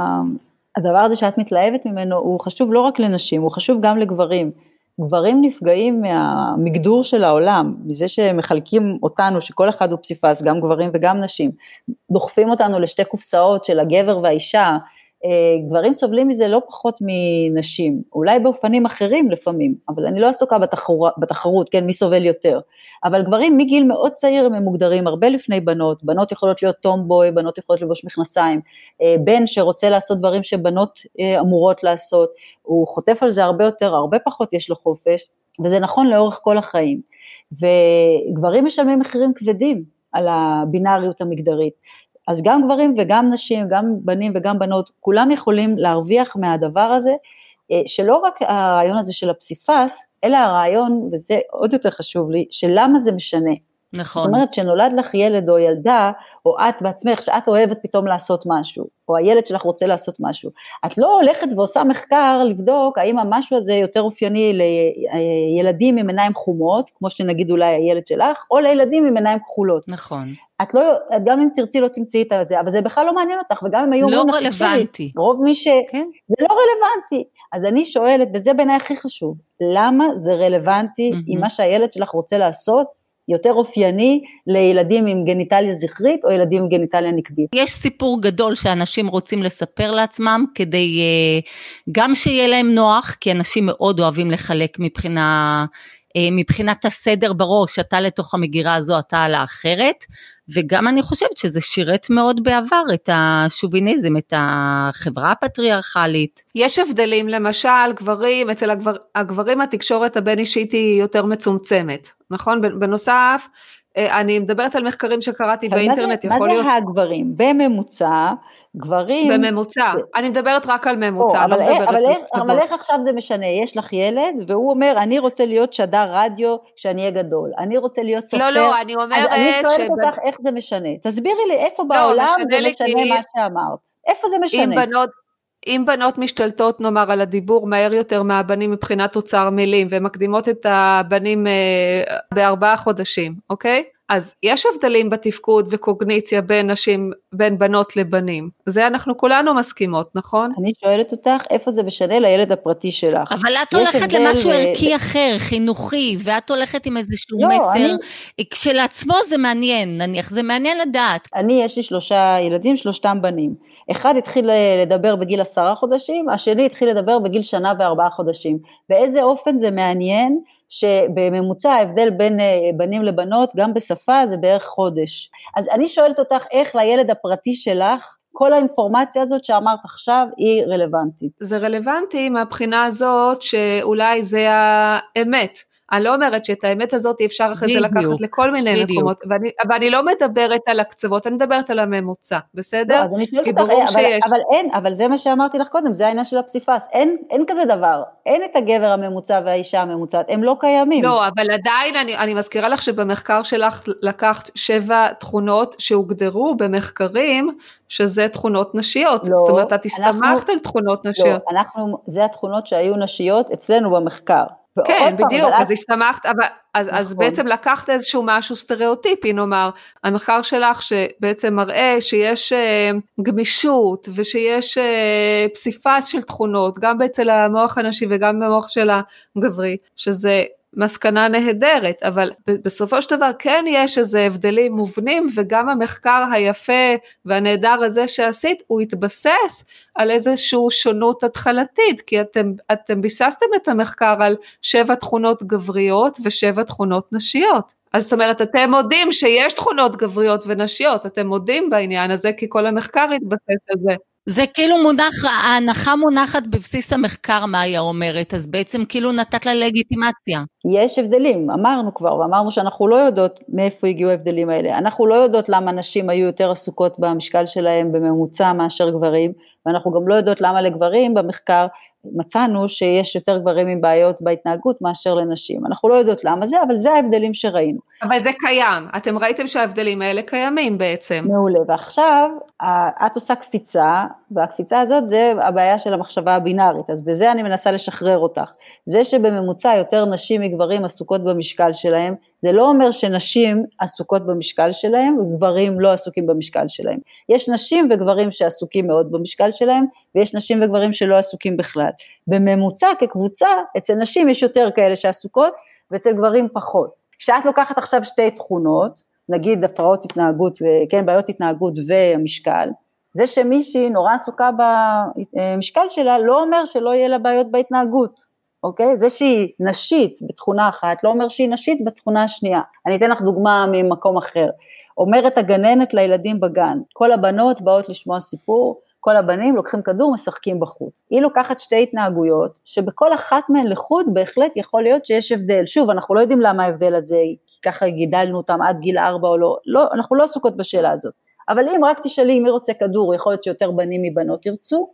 הדבר הזה שאת מתלהבת ממנו הוא חשוב לא רק לנשים, הוא חשוב גם לגברים. גברים נפגעים מהמגדור של העולם, מזה שמחלקים אותנו, שכל אחד הוא פסיפס, גם גברים וגם נשים, דוחפים אותנו לשתי קופסאות של הגבר והאישה, גברים סובלים מזה לא פחות מנשים, אולי באופנים אחרים לפעמים, אבל אני לא עסוקה בתחור, בתחרות, כן, מי סובל יותר. אבל גברים מגיל מאוד צעיר הם מוגדרים הרבה לפני בנות, בנות יכולות להיות טומבוי, בנות יכולות לבוש מכנסיים, אה, בן שרוצה לעשות דברים שבנות אה, אמורות לעשות, הוא חוטף על זה הרבה יותר, הרבה פחות יש לו חופש, וזה נכון לאורך כל החיים. וגברים משלמים מחירים כבדים על הבינאריות המגדרית. אז גם גברים וגם נשים, גם בנים וגם בנות, כולם יכולים להרוויח מהדבר הזה, אה, שלא רק הרעיון הזה של הפסיפס, אלא הרעיון, וזה עוד יותר חשוב לי, של למה זה משנה. נכון. זאת אומרת, שנולד לך ילד או ילדה, או את בעצמך, שאת אוהבת פתאום לעשות משהו, או הילד שלך רוצה לעשות משהו, את לא הולכת ועושה מחקר לבדוק האם המשהו הזה יותר אופייני לילדים עם עיניים חומות, כמו שנגיד אולי הילד שלך, או לילדים עם עיניים כחולות. נכון. את לא, גם אם תרצי לא תמצאי את זה, אבל זה בכלל לא מעניין אותך, וגם אם היו לא רלוונטי. רוב מי ש... כן. זה לא רלוונטי. אז אני שואלת, וזה בעיניי הכי חשוב, למה זה רלוונטי mm-hmm. אם מה שהילד שלך רוצה לעשות יותר אופייני לילדים עם גניטליה זכרית או ילדים עם גניטליה נקבית. יש סיפור גדול שאנשים רוצים לספר לעצמם כדי אה, גם שיהיה להם נוח, כי אנשים מאוד אוהבים לחלק מבחינה מבחינת הסדר בראש, אתה לתוך המגירה הזו, אתה על האחרת, וגם אני חושבת שזה שירת מאוד בעבר את השוביניזם, את החברה הפטריארכלית. יש הבדלים, למשל, גברים, אצל הגבר, הגברים התקשורת הבין אישית היא יותר מצומצמת, נכון? בנוסף, אה, אני מדברת על מחקרים שקראתי באינטרנט, יכול להיות... מה זה הגברים? בממוצע, גברים... בממוצע, ו... אני מדברת רק על ממוצע, או, לא מדברת אבל, איך, אבל איך עכשיו זה משנה? יש לך ילד, והוא אומר, אני רוצה להיות שדר רדיו כשאני אהיה גדול, אני רוצה להיות סופר. לא, לא, אני אומרת... אני שואלת ש... אותך איך זה משנה. תסבירי לי איפה לא, בעולם זה משנה כי... מה שאמרת. איפה זה משנה? אם בנות... אם בנות משתלטות נאמר על הדיבור מהר יותר מהבנים מבחינת אוצר מילים ומקדימות את הבנים אה, בארבעה חודשים, אוקיי? אז יש הבדלים בתפקוד וקוגניציה בין נשים, בין בנות לבנים. זה אנחנו כולנו מסכימות, נכון? אני שואלת אותך איפה זה משנה לילד הפרטי שלך. אבל את הולכת למשהו ו... ערכי אחר, חינוכי, ואת הולכת עם איזשהו לא, מסר. אני... כשלעצמו זה מעניין, נניח, זה מעניין לדעת. אני, יש לי שלושה ילדים, שלושתם בנים. אחד התחיל לדבר בגיל עשרה חודשים, השני התחיל לדבר בגיל שנה וארבעה חודשים. באיזה אופן זה מעניין שבממוצע ההבדל בין אה, בנים לבנות, גם בשפה, זה בערך חודש. אז אני שואלת אותך, איך לילד הפרטי שלך, כל האינפורמציה הזאת שאמרת עכשיו היא רלוונטית. זה רלוונטי מהבחינה הזאת שאולי זה האמת. אני לא אומרת שאת האמת הזאת אי אפשר אחרי זה לקחת לכל מיני בדיוק. מקומות, ואני, ואני לא מדברת על הקצוות, אני מדברת על הממוצע, בסדר? לא, אז אני שואלת אותך, אבל, שיש... אבל אין, אבל זה מה שאמרתי לך קודם, זה העניין של הפסיפס, אין, אין כזה דבר, אין את הגבר הממוצע והאישה הממוצעת, הם לא קיימים. לא, אבל עדיין אני, אני מזכירה לך שבמחקר שלך לקחת שבע תכונות שהוגדרו במחקרים, שזה תכונות נשיות, לא, זאת אומרת, את הסתמכת על תכונות נשיות. לא, אנחנו, זה התכונות שהיו נשיות אצלנו במחקר. כן, בדיוק, אז הסתמכת, אבל, אז, נכון. אז בעצם לקחת איזשהו משהו סטריאוטיפי, נאמר, המחקר שלך שבעצם מראה שיש uh, גמישות ושיש uh, פסיפס של תכונות, גם אצל המוח הנשי וגם במוח של הגברי, שזה מסקנה נהדרת, אבל בסופו של דבר כן יש איזה הבדלים מובנים וגם המחקר היפה והנהדר הזה שעשית הוא התבסס על איזושהי שונות התחלתית, כי אתם, אתם ביססתם את המחקר על שבע תכונות גבריות ושבע תכונות נשיות. אז זאת אומרת, אתם מודים שיש תכונות גבריות ונשיות, אתם מודים בעניין הזה, כי כל המחקר התבסס על זה. זה כאילו מונח, ההנחה מונחת בבסיס המחקר, מה היא אומרת, אז בעצם כאילו נתת לה לגיטימציה. יש הבדלים, אמרנו כבר, ואמרנו שאנחנו לא יודעות מאיפה הגיעו ההבדלים האלה. אנחנו לא יודעות למה נשים היו יותר עסוקות במשקל שלהם בממוצע מאשר גברים, ואנחנו גם לא יודעות למה לגברים במחקר מצאנו שיש יותר גברים עם בעיות בהתנהגות מאשר לנשים. אנחנו לא יודעות למה זה, אבל זה ההבדלים שראינו. אבל זה קיים, אתם ראיתם שההבדלים האלה קיימים בעצם. מעולה, ועכשיו את עושה קפיצה, והקפיצה הזאת זה הבעיה של המחשבה הבינארית, אז בזה אני מנסה לשחרר אותך. זה שבממוצע יותר נשים מגברים עסוקות במשקל שלהם, זה לא אומר שנשים עסוקות במשקל שלהם וגברים לא עסוקים במשקל שלהם. יש נשים וגברים שעסוקים מאוד במשקל שלהם, ויש נשים וגברים שלא עסוקים בכלל. בממוצע כקבוצה, אצל נשים יש יותר כאלה שעסוקות, ואצל גברים פחות. כשאת לוקחת עכשיו שתי תכונות, נגיד הפרעות התנהגות, כן, בעיות התנהגות והמשקל, זה שמישהי נורא עסוקה במשקל שלה לא אומר שלא יהיה לה בעיות בהתנהגות, אוקיי? זה שהיא נשית בתכונה אחת לא אומר שהיא נשית בתכונה השנייה. אני אתן לך דוגמה ממקום אחר. אומרת הגננת לילדים בגן, כל הבנות באות לשמוע סיפור, כל הבנים לוקחים כדור, משחקים בחוץ. היא לוקחת שתי התנהגויות, שבכל אחת מהן לחוד בהחלט יכול להיות שיש הבדל. שוב, אנחנו לא יודעים למה ההבדל הזה, כי ככה גידלנו אותם עד גיל ארבע או לא, לא, אנחנו לא עסוקות בשאלה הזאת. אבל אם רק תשאלי מי רוצה כדור, יכול להיות שיותר בנים מבנות ירצו,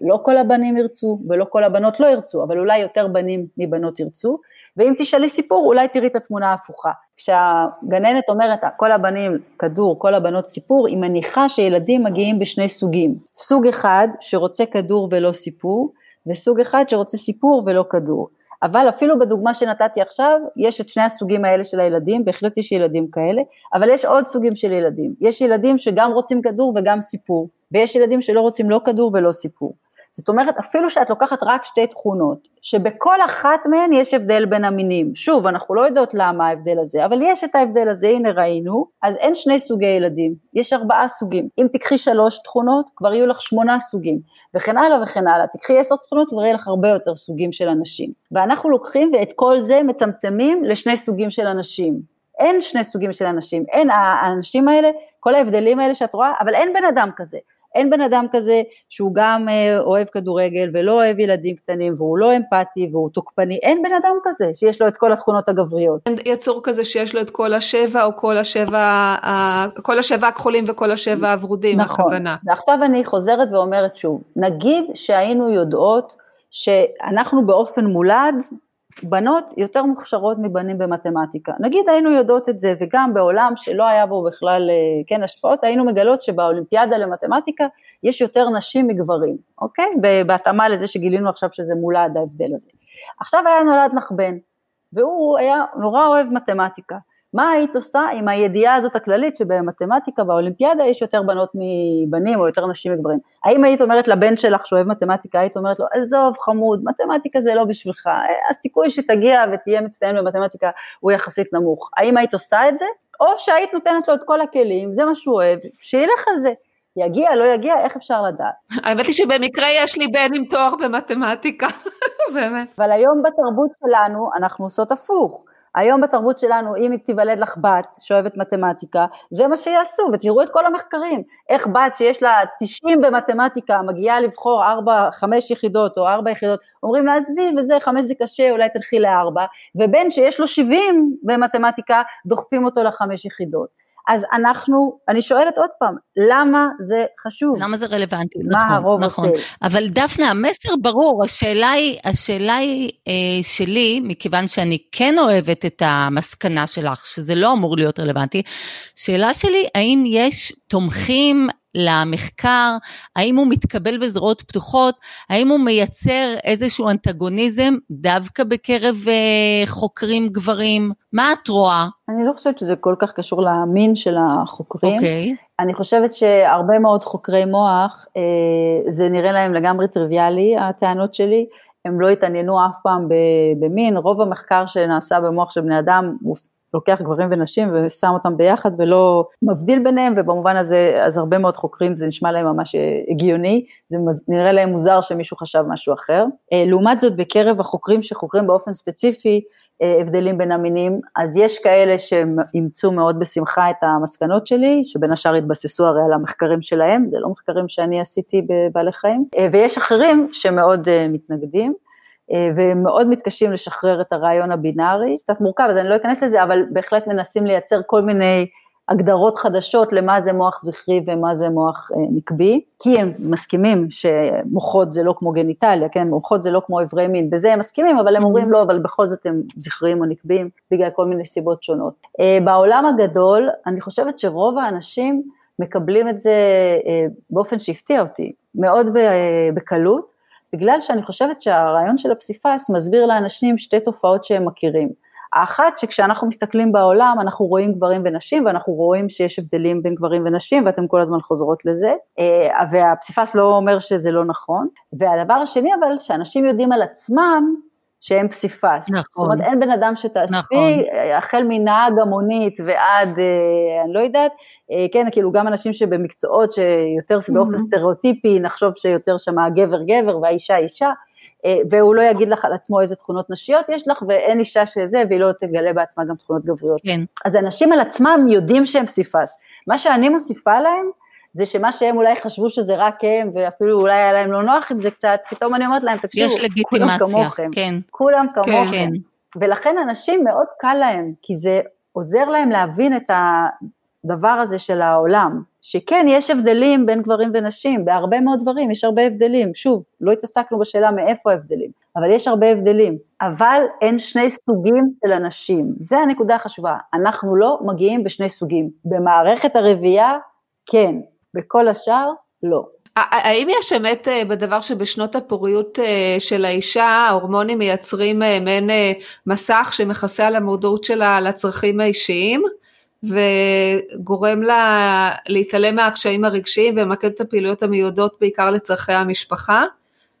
לא כל הבנים ירצו ולא כל הבנות לא ירצו, אבל אולי יותר בנים מבנות ירצו, ואם תשאלי סיפור אולי תראי את התמונה ההפוכה. כשהגננת אומרת כל הבנים כדור, כל הבנות סיפור, היא מניחה שילדים מגיעים בשני סוגים. סוג אחד שרוצה כדור ולא סיפור, וסוג אחד שרוצה סיפור ולא כדור. אבל אפילו בדוגמה שנתתי עכשיו, יש את שני הסוגים האלה של הילדים, בהחלט יש ילדים כאלה, אבל יש עוד סוגים של ילדים. יש ילדים שגם רוצים כדור וגם סיפור, ויש ילדים שלא רוצים לא כדור ולא סיפור. זאת אומרת, אפילו שאת לוקחת רק שתי תכונות, שבכל אחת מהן יש הבדל בין המינים. שוב, אנחנו לא יודעות למה ההבדל הזה, אבל יש את ההבדל הזה, הנה ראינו, אז אין שני סוגי ילדים, יש ארבעה סוגים. אם תקחי שלוש תכונות, כבר יהיו לך שמונה סוגים, וכן הלאה וכן הלאה. תקחי עשר תכונות ויהיה לך הרבה יותר סוגים של אנשים. ואנחנו לוקחים ואת כל זה מצמצמים לשני סוגים של אנשים. אין שני סוגים של אנשים, אין, האנשים האלה, כל ההבדלים האלה שאת רואה, אבל אין בן אדם כזה. אין בן אדם כזה שהוא גם אה, אוהב כדורגל ולא אוהב ילדים קטנים והוא לא אמפתי והוא תוקפני, אין בן אדם כזה שיש לו את כל התכונות הגבריות. אין יצור כזה שיש לו את כל השבע או כל השבע, כל השבע הכחולים וכל השבע הוורודים, נכון. הכוונה. ועכשיו אני חוזרת ואומרת שוב, נגיד שהיינו יודעות שאנחנו באופן מולד בנות יותר מוכשרות מבנים במתמטיקה. נגיד היינו יודעות את זה, וגם בעולם שלא היה בו בכלל, אה, כן, השפעות, היינו מגלות שבאולימפיאדה למתמטיקה יש יותר נשים מגברים, אוקיי? בהתאמה לזה שגילינו עכשיו שזה מולד ההבדל הזה. עכשיו היה נולד לך בן, והוא היה נורא אוהב מתמטיקה. מה היית עושה עם הידיעה הזאת הכללית שבמתמטיקה באולימפיאדה יש יותר בנות מבנים או יותר נשים מגברים? האם היית אומרת לבן שלך שאוהב מתמטיקה, היית אומרת לו, עזוב חמוד, מתמטיקה זה לא בשבילך, הסיכוי שתגיע ותהיה מצטיין במתמטיקה הוא יחסית נמוך. האם היית עושה את זה? או שהיית נותנת לו את כל הכלים, זה מה שהוא אוהב, שילך על זה. יגיע, לא יגיע, איך אפשר לדעת? האמת היא שבמקרה יש לי בן עם תואר במתמטיקה, באמת. אבל היום בתרבות שלנו אנחנו עושות הפוך. היום בתרבות שלנו, אם תיוולד לך בת שאוהבת מתמטיקה, זה מה שיעשו, ותראו את כל המחקרים, איך בת שיש לה 90 במתמטיקה מגיעה לבחור 4, 5 יחידות או 4 יחידות, אומרים לה עזבי וזה, 5 זה קשה, אולי תלכי ל-4, ובן שיש לו 70 במתמטיקה, דוחפים אותו לחמש יחידות. אז אנחנו, אני שואלת עוד פעם, למה זה חשוב? למה זה רלוונטי? מה נכון, הרוב נכון. עושה? אבל דפנה, המסר ברור, השאלה היא, השאלה היא אה, שלי, מכיוון שאני כן אוהבת את המסקנה שלך, שזה לא אמור להיות רלוונטי, שאלה שלי, האם יש תומכים למחקר, האם הוא מתקבל בזרועות פתוחות, האם הוא מייצר איזשהו אנטגוניזם דווקא בקרב אה, חוקרים גברים, מה את רואה? אני לא חושבת שזה כל כך קשור למין של החוקרים. אוקיי. Okay. אני חושבת שהרבה מאוד חוקרי מוח, אה, זה נראה להם לגמרי טריוויאלי, הטענות שלי, הם לא התעניינו אף פעם במין, רוב המחקר שנעשה במוח של בני אדם לוקח גברים ונשים ושם אותם ביחד ולא מבדיל ביניהם ובמובן הזה אז הרבה מאוד חוקרים זה נשמע להם ממש הגיוני, זה נראה להם מוזר שמישהו חשב משהו אחר. אה, לעומת זאת בקרב החוקרים שחוקרים באופן ספציפי אה, הבדלים בין המינים, אז יש כאלה שאימצו מאוד בשמחה את המסקנות שלי, שבין השאר התבססו הרי על המחקרים שלהם, זה לא מחקרים שאני עשיתי בבעלי חיים, אה, ויש אחרים שמאוד מתנגדים. אה, והם מאוד מתקשים לשחרר את הרעיון הבינארי, קצת מורכב אז אני לא אכנס לזה, אבל בהחלט מנסים לייצר כל מיני הגדרות חדשות למה זה מוח זכרי ומה זה מוח אה, נקבי, כי הם מסכימים שמוחות זה לא כמו גניטליה, כן, מוחות זה לא כמו אברי מין, בזה הם מסכימים, אבל הם אומרים לא, אבל בכל זאת הם זכריים או נקביים, בגלל כל מיני סיבות שונות. אה, בעולם הגדול, אני חושבת שרוב האנשים מקבלים את זה באופן שהפתיע אותי, מאוד בקלות, בגלל שאני חושבת שהרעיון של הפסיפס מסביר לאנשים שתי תופעות שהם מכירים. האחת שכשאנחנו מסתכלים בעולם אנחנו רואים גברים ונשים ואנחנו רואים שיש הבדלים בין גברים ונשים ואתם כל הזמן חוזרות לזה אה, והפסיפס לא אומר שזה לא נכון והדבר השני אבל שאנשים יודעים על עצמם שהם פסיפס. נכון. זאת אומרת, אין בן אדם שתאספי, נכון. החל מנהג המונית ועד, אה, אני לא יודעת, אה, כן, כאילו גם אנשים שבמקצועות שיותר mm-hmm. באופן סטריאוטיפי, נחשוב שיותר שם הגבר גבר והאישה אישה, אה, והוא לא יגיד לך על עצמו איזה תכונות נשיות יש לך, ואין אישה שזה, והיא לא תגלה בעצמה גם תכונות גבריות. כן. אז אנשים על עצמם יודעים שהם פסיפס. מה שאני מוסיפה להם, זה שמה שהם אולי חשבו שזה רק הם, ואפילו אולי היה להם לא נוח עם זה קצת, פתאום אני אומרת להם, תקשיבו, כולם כמוכם, כן. כולם כמוכם. כן. ולכן אנשים מאוד קל להם, כי זה עוזר להם להבין את הדבר הזה של העולם, שכן, יש הבדלים בין גברים ונשים, בהרבה מאוד דברים יש הרבה הבדלים, שוב, לא התעסקנו בשאלה מאיפה ההבדלים, אבל יש הרבה הבדלים, אבל אין שני סוגים של אנשים, זה הנקודה החשובה, אנחנו לא מגיעים בשני סוגים, במערכת הרבייה, כן, בכל השאר, לא. האם יש אמת אה, בדבר שבשנות הפוריות אה, של האישה ההורמונים מייצרים אה, מעין מסך שמכסה על המודעות שלה לצרכים האישיים וגורם לה להתעלם מהקשיים הרגשיים וממקד את הפעילויות המיועדות בעיקר לצרכי המשפחה?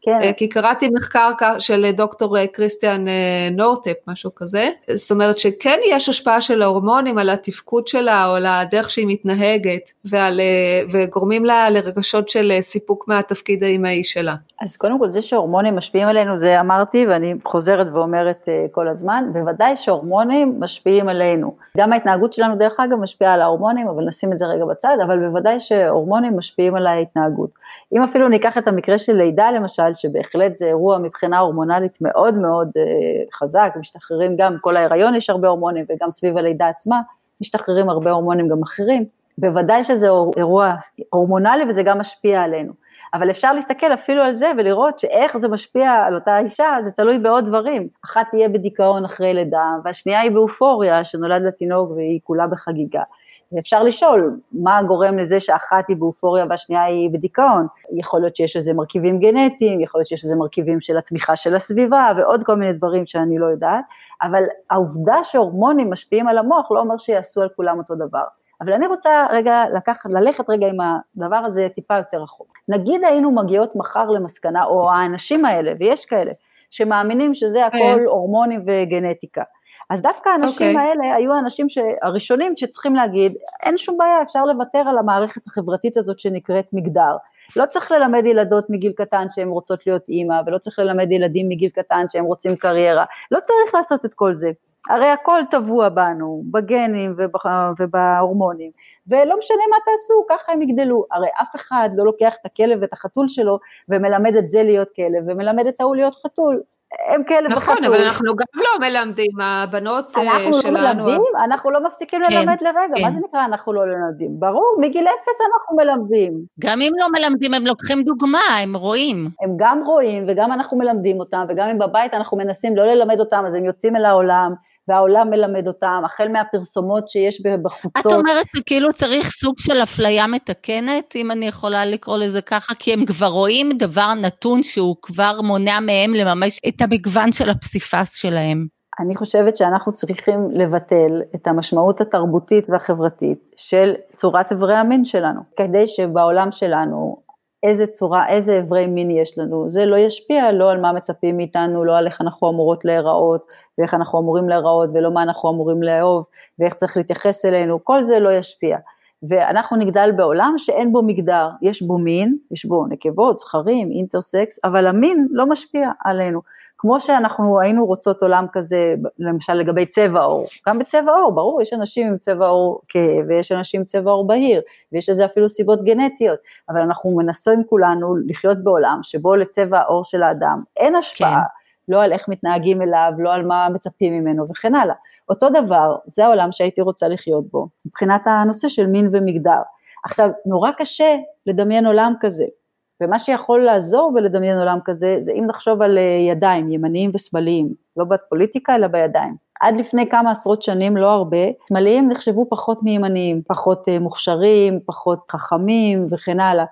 כן. אה, כי קראתי מחקר של דוקטור אה, קריסטיאן אה, נורטפ, משהו כזה, זאת אומרת שכן יש השפעה של ההורמונים על התפקוד שלה או על הדרך שהיא מתנהגת ועל, וגורמים לה לרגשות של סיפוק מהתפקיד האימהי שלה. אז קודם כל זה שהורמונים משפיעים עלינו זה אמרתי ואני חוזרת ואומרת כל הזמן, בוודאי שהורמונים משפיעים עלינו. גם ההתנהגות שלנו דרך אגב משפיעה על ההורמונים, אבל נשים את זה רגע בצד, אבל בוודאי שהורמונים משפיעים על ההתנהגות. אם אפילו ניקח את המקרה של לידה למשל, שבהחלט זה אירוע מבחינה הורמונלית מאוד מאוד אה, חזק, משתחררים גם, כל ההיריון יש הרבה הורמונים וגם סביב הלידה עצמה, משתחררים הרבה הורמונים גם אחרים, בוודאי שזה אירוע הורמונלי וזה גם משפיע עלינו. אבל אפשר להסתכל אפילו על זה ולראות שאיך זה משפיע על אותה אישה, זה תלוי בעוד דברים. אחת תהיה בדיכאון אחרי לידה, והשנייה היא באופוריה, שנולד לתינוק והיא כולה בחגיגה. ואפשר לשאול מה גורם לזה שאחת היא באופוריה והשנייה היא בדיכאון. יכול להיות שיש איזה מרכיבים גנטיים, יכול להיות שיש איזה מרכיבים של התמיכה של הסביבה ועוד כל מיני דברים שאני לא יודעת, אבל העובדה שהורמונים משפיעים על המוח לא אומר שיעשו על כולם אותו דבר. אבל אני רוצה רגע לקחת, ללכת רגע עם הדבר הזה טיפה יותר רחוק. נגיד היינו מגיעות מחר למסקנה, או האנשים האלה, ויש כאלה, שמאמינים שזה הכל כן. הורמונים וגנטיקה. אז דווקא האנשים okay. אוקיי. האלה היו האנשים הראשונים שצריכים להגיד, אין שום בעיה, אפשר לוותר על המערכת החברתית הזאת שנקראת מגדר. לא צריך ללמד ילדות מגיל קטן שהן רוצות להיות אימא, ולא צריך ללמד ילדים מגיל קטן שהם רוצים קריירה, לא צריך לעשות את כל זה. הרי הכל טבוע בנו, בגנים ובהורמונים, ולא משנה מה תעשו, ככה הם יגדלו. הרי אף אחד לא לוקח את הכלב ואת החתול שלו ומלמד את זה להיות כלב, ומלמד את ההוא להיות חתול. הם כאלה נכון, בחתול. אבל אנחנו גם לא מלמדים, הבנות אנחנו שלנו. אנחנו לא מלמדים, אנחנו לא מפסיקים כן, ללמד לרגע, כן. מה זה נקרא אנחנו לא מלמדים? ברור, מגיל אפס אנחנו מלמדים. גם אם לא מלמדים, הם לוקחים דוגמה, הם רואים. הם גם רואים, וגם אנחנו מלמדים אותם, וגם אם בבית אנחנו מנסים לא ללמד אותם, אז הם יוצאים אל העולם, והעולם מלמד אותם, החל מהפרסומות שיש בחוצות. את אומרת שכאילו צריך סוג של אפליה מתקנת, אם אני יכולה לקרוא לזה ככה, כי הם כבר רואים דבר נתון שהוא כבר מונע מהם לממש את המגוון של הפסיפס שלהם. אני חושבת שאנחנו צריכים לבטל את המשמעות התרבותית והחברתית של צורת איברי המין שלנו, כדי שבעולם שלנו איזה צורה, איזה אברי מין יש לנו, זה לא ישפיע לא על מה מצפים מאיתנו, לא על איך אנחנו אמורות להיראות, ואיך אנחנו אמורים להיראות, ולא מה אנחנו אמורים לאהוב, ואיך צריך להתייחס אלינו, כל זה לא ישפיע. ואנחנו נגדל בעולם שאין בו מגדר, יש בו מין, יש בו נקבות, זכרים, אינטרסקס, אבל המין לא משפיע עלינו. כמו שאנחנו היינו רוצות עולם כזה, למשל לגבי צבע עור, גם בצבע עור, ברור, יש אנשים עם צבע עור כהה ויש אנשים עם צבע עור בהיר, ויש לזה אפילו סיבות גנטיות, אבל אנחנו מנסים כולנו לחיות בעולם שבו לצבע העור של האדם אין השפעה, כן. לא על איך מתנהגים אליו, לא על מה מצפים ממנו וכן הלאה. אותו דבר, זה העולם שהייתי רוצה לחיות בו, מבחינת הנושא של מין ומגדר. עכשיו, נורא קשה לדמיין עולם כזה, ומה שיכול לעזור ולדמיין עולם כזה, זה אם נחשוב על אה, ידיים, ימניים ושמאליים, לא בפוליטיקה אלא בידיים. עד לפני כמה עשרות שנים, לא הרבה, שמאליים נחשבו פחות מימניים, פחות אה, מוכשרים, פחות חכמים וכן הלאה.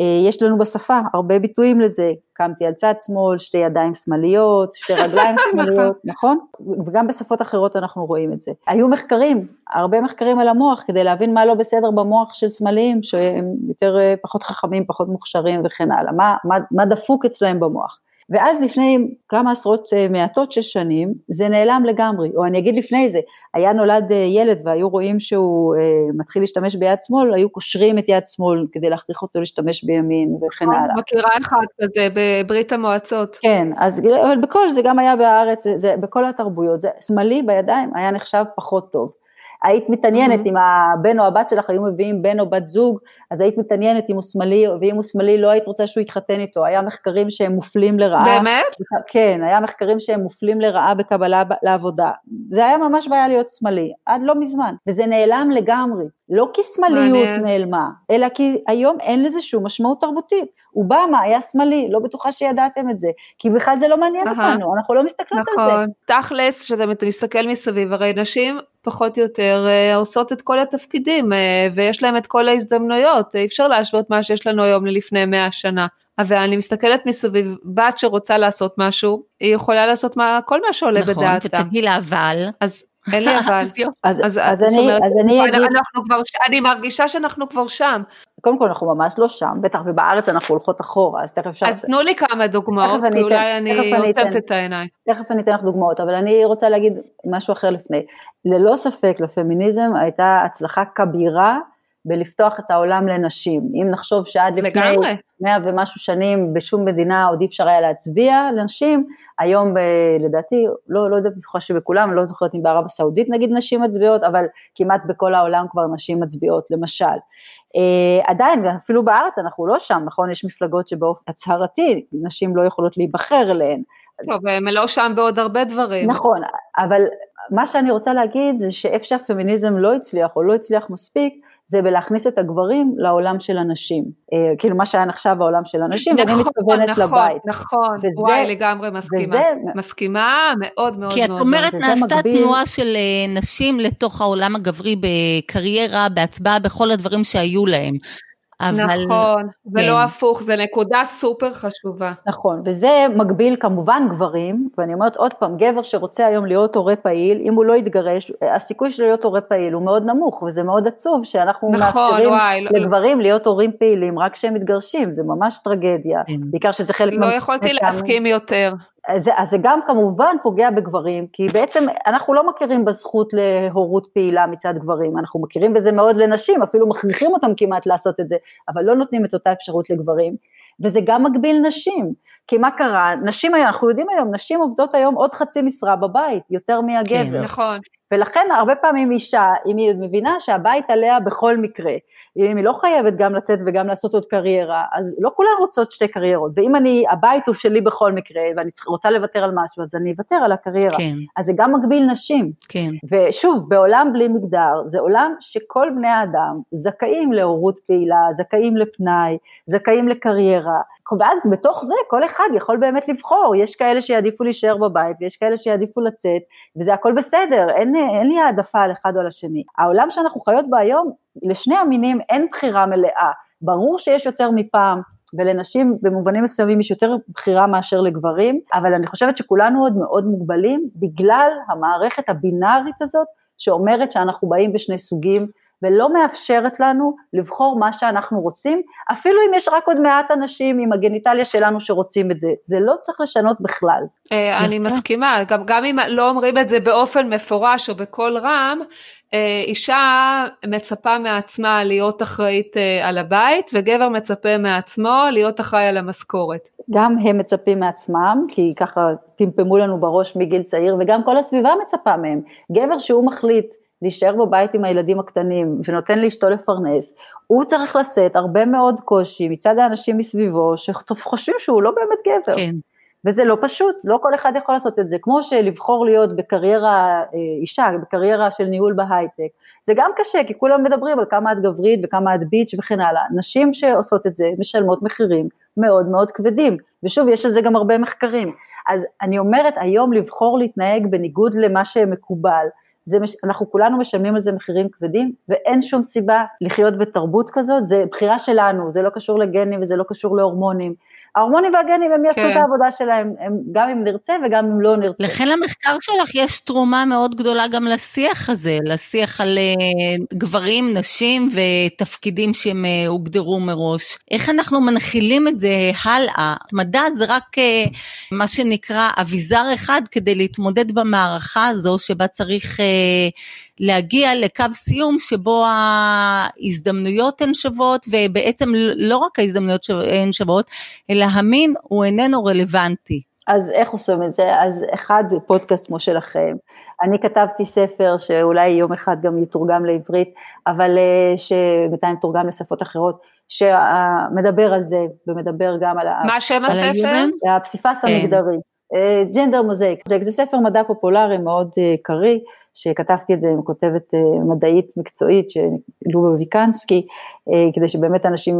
אה, יש לנו בשפה הרבה ביטויים לזה, קמתי על צד שמאל, שתי ידיים שמאליות, שתי רגליים שמאליות, נכון? וגם בשפות אחרות אנחנו רואים את זה. היו מחקרים, הרבה מחקרים על המוח, כדי להבין מה לא בסדר במוח של שמאליים, שהם יותר, אה, פחות חכמים, פחות מוכשרים וכן הלאה, מה, מה, מה דפוק אצלהם במוח. ואז לפני כמה עשרות אה, מעטות של שנים, זה נעלם לגמרי, או אני אגיד לפני זה, היה נולד אה, ילד והיו רואים שהוא אה, מתחיל להשתמש ביד שמאל, היו קושרים את יד שמאל כדי להכריח אותו להשתמש בימין וכן נכון, הלאה. מכירה אחד כזה בברית המועצות. כן, אז אבל בכל, זה גם היה בארץ, זה, זה בכל התרבויות, זה שמאלי בידיים היה נחשב פחות טוב. היית מתעניינת mm-hmm. אם הבן או הבת שלך היו מביאים בן או בת זוג, אז היית מתעניינת אם הוא שמאלי, ואם הוא שמאלי לא היית רוצה שהוא יתחתן איתו, היה מחקרים שהם מופלים לרעה. באמת? כן, היה מחקרים שהם מופלים לרעה בקבלה לעבודה. זה היה ממש בעיה להיות שמאלי, עד לא מזמן, וזה נעלם לגמרי. לא כי שמאליות נעלמה, אלא כי היום אין לזה שום משמעות תרבותית. אובמה היה שמאלי, לא בטוחה שידעתם את זה, כי בכלל זה לא מעניין אותנו, אנחנו לא מסתכלות נכון. על זה. נכון, תכלס, כשאתה מסתכל מסביב, הרי נשים פחות או יותר אה, עושות את כל התפקידים אה, ויש להם את כל ההזדמנויות, אי אפשר להשוות מה שיש לנו היום ללפני מאה שנה. ואני מסתכלת מסביב, בת שרוצה לעשות משהו, היא יכולה לעשות מה, כל מה שעולה נכון, בדעתה. נכון, ותגידי לה אבל. אז אין לי אבל. אז, אז, אז, אני, אומרת, אז אני אגיד... אני מרגישה שאנחנו כבר שם. קודם כל אנחנו ממש לא שם, בטח ובארץ אנחנו הולכות אחורה, אז תכף אפשר... אז תנו לי כמה דוגמאות, כי אולי אני עוצמת את העיניים. תכף אני אתן לך דוגמאות, אבל אני רוצה להגיד משהו אחר לפני. ללא ספק לפמיניזם הייתה הצלחה כבירה בלפתוח את העולם לנשים. אם נחשוב שעד לפני מאה ומשהו שנים בשום מדינה עוד אי אפשר היה להצביע לנשים, היום ב, לדעתי, לא, לא יודעת בטוחה שבכולם, לא זוכרת אם בערב הסעודית נגיד נשים מצביעות, אבל כמעט בכל העולם כבר נשים מצביעות, למשל. אה, עדיין, אפילו בארץ אנחנו לא שם, נכון? יש מפלגות שבאופן הצהרתי נשים לא יכולות להיבחר אליהן. טוב, הם לא שם בעוד הרבה דברים. נכון, אבל מה שאני רוצה להגיד זה שאיפה שהפמיניזם לא הצליח או לא הצליח מספיק, זה בלהכניס את הגברים לעולם של הנשים, אה, כאילו מה שהיה נחשב העולם של הנשים, נכון, ואני מתכוונת נכון, לבית. נכון, וזה, וואי לגמרי מסכימה, וזה, מסכימה מאוד מאוד כי את מאוד אומרת מאוד. נעשתה מגביל... תנועה של אה, נשים לתוך העולם הגברי בקריירה, בהצבעה, בכל הדברים שהיו להם. אבל... נכון, כן. ולא הפוך, זו נקודה סופר חשובה. נכון, וזה מגביל כמובן גברים, ואני אומרת עוד פעם, גבר שרוצה היום להיות הורה פעיל, אם הוא לא יתגרש, הסיכוי שלו להיות הורה פעיל הוא מאוד נמוך, וזה מאוד עצוב שאנחנו נכון, מאפשרים וואי, לא- לגברים לא... להיות הורים פעילים רק כשהם מתגרשים, זה ממש טרגדיה, כן. בעיקר שזה חלק... לא יכולתי להסכים יותר. אז, אז זה גם כמובן פוגע בגברים, כי בעצם אנחנו לא מכירים בזכות להורות פעילה מצד גברים, אנחנו מכירים בזה מאוד לנשים, אפילו מכריחים אותם כמעט לעשות את זה, אבל לא נותנים את אותה אפשרות לגברים, וזה גם מגביל נשים, כי מה קרה, נשים היום, אנחנו יודעים היום, נשים עובדות היום עוד חצי משרה בבית, יותר מהגבר. כן, נכון. ולכן הרבה פעמים אישה, אם היא מבינה שהבית עליה בכל מקרה, אם היא לא חייבת גם לצאת וגם לעשות עוד קריירה, אז לא כולן רוצות שתי קריירות, ואם אני, הבית הוא שלי בכל מקרה, ואני רוצה לוותר על משהו, אז אני אוותר על הקריירה. כן. אז זה גם מגביל נשים. כן. ושוב, בעולם בלי מגדר, זה עולם שכל בני האדם זכאים להורות פעילה, זכאים לפנאי, זכאים לקריירה, ואז בתוך זה כל אחד יכול באמת לבחור, יש כאלה שיעדיפו להישאר בבית ויש כאלה שיעדיפו לצאת, וזה הכל בסדר, אין, אין לי העדפה על אחד או על השני. העולם שאנחנו חיות בו היום, לשני המינים אין בחירה מלאה, ברור שיש יותר מפעם, ולנשים במובנים מסוימים יש יותר בחירה מאשר לגברים, אבל אני חושבת שכולנו עוד מאוד מוגבלים בגלל המערכת הבינארית הזאת, שאומרת שאנחנו באים בשני סוגים, ולא מאפשרת לנו לבחור מה שאנחנו רוצים, אפילו אם יש רק עוד מעט אנשים עם הגניטליה שלנו שרוצים את זה, זה לא צריך לשנות בכלל. אה, אני מסכימה, גם, גם אם לא אומרים את זה באופן מפורש או בקול רם, אה, אישה מצפה מעצמה להיות אחראית אה, על הבית וגבר מצפה מעצמו להיות אחראי על המשכורת. גם הם מצפים מעצמם, כי ככה פמפמו לנו בראש מגיל צעיר, וגם כל הסביבה מצפה מהם. גבר שהוא מחליט להישאר בבית עם הילדים הקטנים ונותן לאשתו לפרנס, הוא צריך לשאת הרבה מאוד קושי מצד האנשים מסביבו שחושבים שהוא לא באמת גבר. כן. וזה לא פשוט, לא כל אחד יכול לעשות את זה, כמו שלבחור להיות בקריירה, אה, אישה, בקריירה של ניהול בהייטק, זה גם קשה, כי כולם מדברים על כמה את גברית וכמה את ביץ' וכן הלאה, נשים שעושות את זה משלמות מחירים מאוד מאוד כבדים, ושוב, יש על זה גם הרבה מחקרים, אז אני אומרת, היום לבחור להתנהג בניגוד למה שמקובל, זה, אנחנו כולנו משלמים על זה מחירים כבדים, ואין שום סיבה לחיות בתרבות כזאת, זה בחירה שלנו, זה לא קשור לגנים וזה לא קשור להורמונים, ההורמונים והגנים הם יעשו כן. את העבודה שלהם, הם, גם אם נרצה וגם אם לא נרצה. לכן למחקר שלך יש תרומה מאוד גדולה גם לשיח הזה, לשיח על uh, גברים, נשים ותפקידים שהם uh, הוגדרו מראש. איך אנחנו מנחילים את זה הלאה? מדע זה רק uh, מה שנקרא אביזר אחד כדי להתמודד במערכה הזו שבה צריך... להגיע לקו סיום שבו ההזדמנויות הן שוות, ובעצם לא רק ההזדמנויות הן שוות, אלא המין הוא איננו רלוונטי. אז איך עושים את זה? אז אחד זה פודקאסט כמו שלכם. אני כתבתי ספר שאולי יום אחד גם יתורגם לעברית, אבל אה, שבינתיים תורגם לשפות אחרות, שמדבר על זה ומדבר גם על... מה שם הספר? הפסיפס כן. המגדרי. ג'נדר מוזאיק. זה ספר מדע פופולרי מאוד אה, קריא, שכתבתי את זה עם כותבת אה, מדעית מקצועית, לובה ויקנסקי, כדי שבאמת אנשים,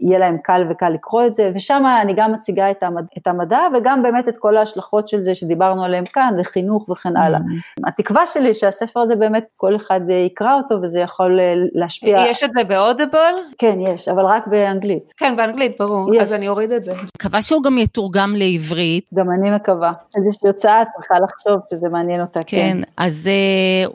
יהיה להם קל וקל לקרוא את זה, ושם אני גם מציגה את המדע, את המדע וגם באמת את כל ההשלכות של זה שדיברנו עליהם כאן, לחינוך וכן הלאה. Mm-hmm. התקווה שלי שהספר הזה באמת כל אחד אה, יקרא אותו וזה יכול להשפיע. יש את זה באודיבל? כן, יש, אבל רק באנגלית. כן, באנגלית, ברור, יש. אז אני אוריד את זה. מקווה שהוא גם יתורגם לעברית. גם אני מקווה. איזושהי הוצאה צריכה לחשוב שזה מעניין אותה, כן. כן, אז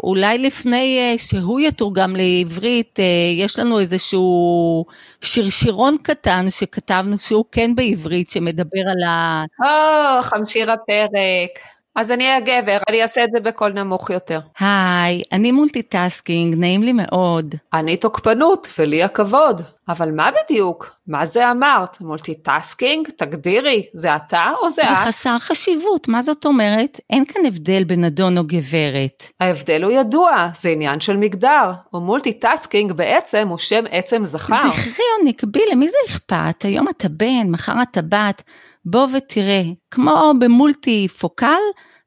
אולי לפני שהוא יתורגם לעברית, יש לנו איזשהו איזשהו שרשירון קטן שכתבנו שהוא כן בעברית, שמדבר על ה... או, חמשיר הפרק. אז אני אהיה גבר, אני אעשה את זה בקול נמוך יותר. היי, אני multitasking, נעים לי מאוד. אני תוקפנות, ולי הכבוד. אבל מה בדיוק? מה זה אמרת? multitasking? תגדירי, זה אתה או זה את? זה חסר חשיבות, מה זאת אומרת? אין כאן הבדל בין אדון או גברת. ההבדל הוא ידוע, זה עניין של מגדר. או multitasking בעצם הוא שם עצם זכר. זכרי או נקבי, למי זה אכפת? היום אתה בן, מחר אתה בת. בוא ותראה, כמו במולטי פוקל,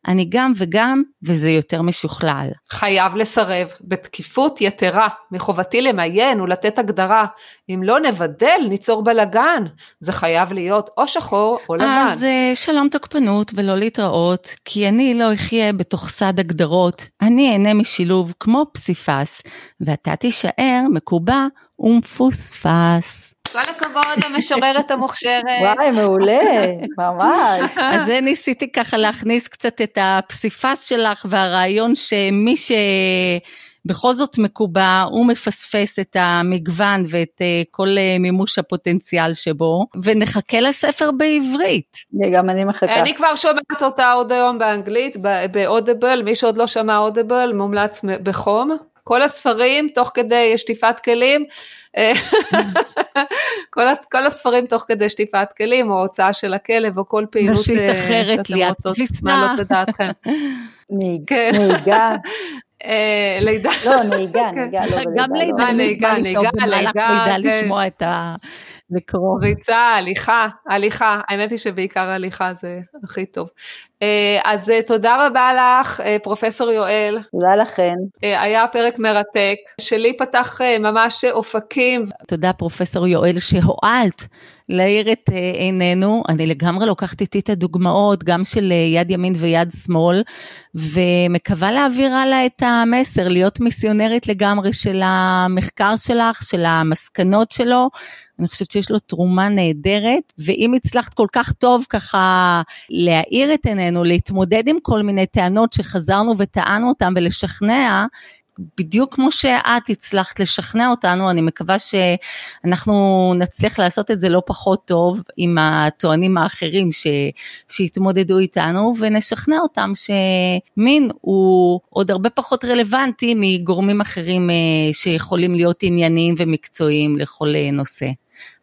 אני גם וגם, וזה יותר משוכלל. חייב לסרב, בתקיפות יתרה, מחובתי למיין ולתת הגדרה. אם לא נבדל, ניצור בלאגן. זה חייב להיות או שחור או לבן. אז אה, שלום תוקפנות ולא להתראות, כי אני לא אחיה בתוך סד הגדרות. אני אהנה משילוב כמו פסיפס, ואתה תישאר מקובע ומפוספס. כל הכבוד המשוררת המוכשרת. וואי, מעולה, ממש. אז זה ניסיתי ככה להכניס קצת את הפסיפס שלך והרעיון שמי שבכל זאת מקובע, הוא מפספס את המגוון ואת אה, כל אה, מימוש הפוטנציאל שבו, ונחכה לספר בעברית. גם אני מחכה. אני כבר שומעת אותה עוד היום באנגלית, באודיבל, מי שעוד לא שמע אודיבל, מומלץ בחום. כל הספרים, תוך כדי שטיפת כלים, כל, כל הספרים תוך כדי שטיפת כלים, או הוצאה של הכלב, או כל פעילות נשית אה, אחרת, שאתם רוצות מעלות את דעתכם. נהיגה. אה, לידה. לא, נהיגה, כן. נהיגה, לא גם לידה, אה, נהיגה, נהיגה, לידה, כן. לשמוע את ה... לקרוא. ריצה, הליכה, הליכה, האמת היא שבעיקר הליכה זה הכי טוב. אז תודה רבה לך, פרופסור יואל. תודה לכן. היה פרק מרתק, שלי פתח ממש אופקים. תודה פרופסור יואל שהואלת להאיר את אה, עינינו. אני לגמרי לוקחת איתי את הדוגמאות, גם של אה, יד ימין ויד שמאל, ומקווה להעביר הלאה את המסר, להיות מיסיונרית לגמרי של המחקר שלך, של המסקנות שלו. אני חושבת שיש לו תרומה נהדרת, ואם הצלחת כל כך טוב ככה להאיר את עינינו, להתמודד עם כל מיני טענות שחזרנו וטענו אותן ולשכנע, בדיוק כמו שאת הצלחת לשכנע אותנו, אני מקווה שאנחנו נצליח לעשות את זה לא פחות טוב עם הטוענים האחרים שהתמודדו איתנו, ונשכנע אותם שמין הוא עוד הרבה פחות רלוונטי מגורמים אחרים אה, שיכולים להיות ענייניים ומקצועיים לכל אה, נושא.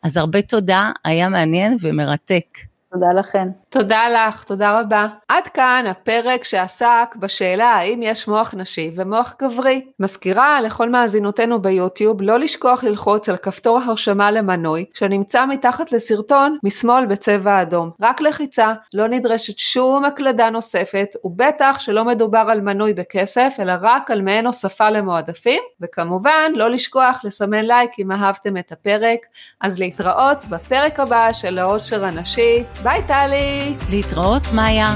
אז הרבה תודה, היה מעניין ומרתק. תודה לכן. תודה לך, תודה רבה. עד כאן הפרק שעסק בשאלה האם יש מוח נשי ומוח גברי. מזכירה לכל מאזינותינו ביוטיוב לא לשכוח ללחוץ על כפתור הרשמה למנוי שנמצא מתחת לסרטון משמאל בצבע אדום. רק לחיצה, לא נדרשת שום הקלדה נוספת, ובטח שלא מדובר על מנוי בכסף, אלא רק על מעין הוספה למועדפים, וכמובן לא לשכוח לסמן לייק אם אהבתם את הפרק. אז להתראות בפרק הבא של העושר הנשי. ביי טלי! להתראות, מאיה.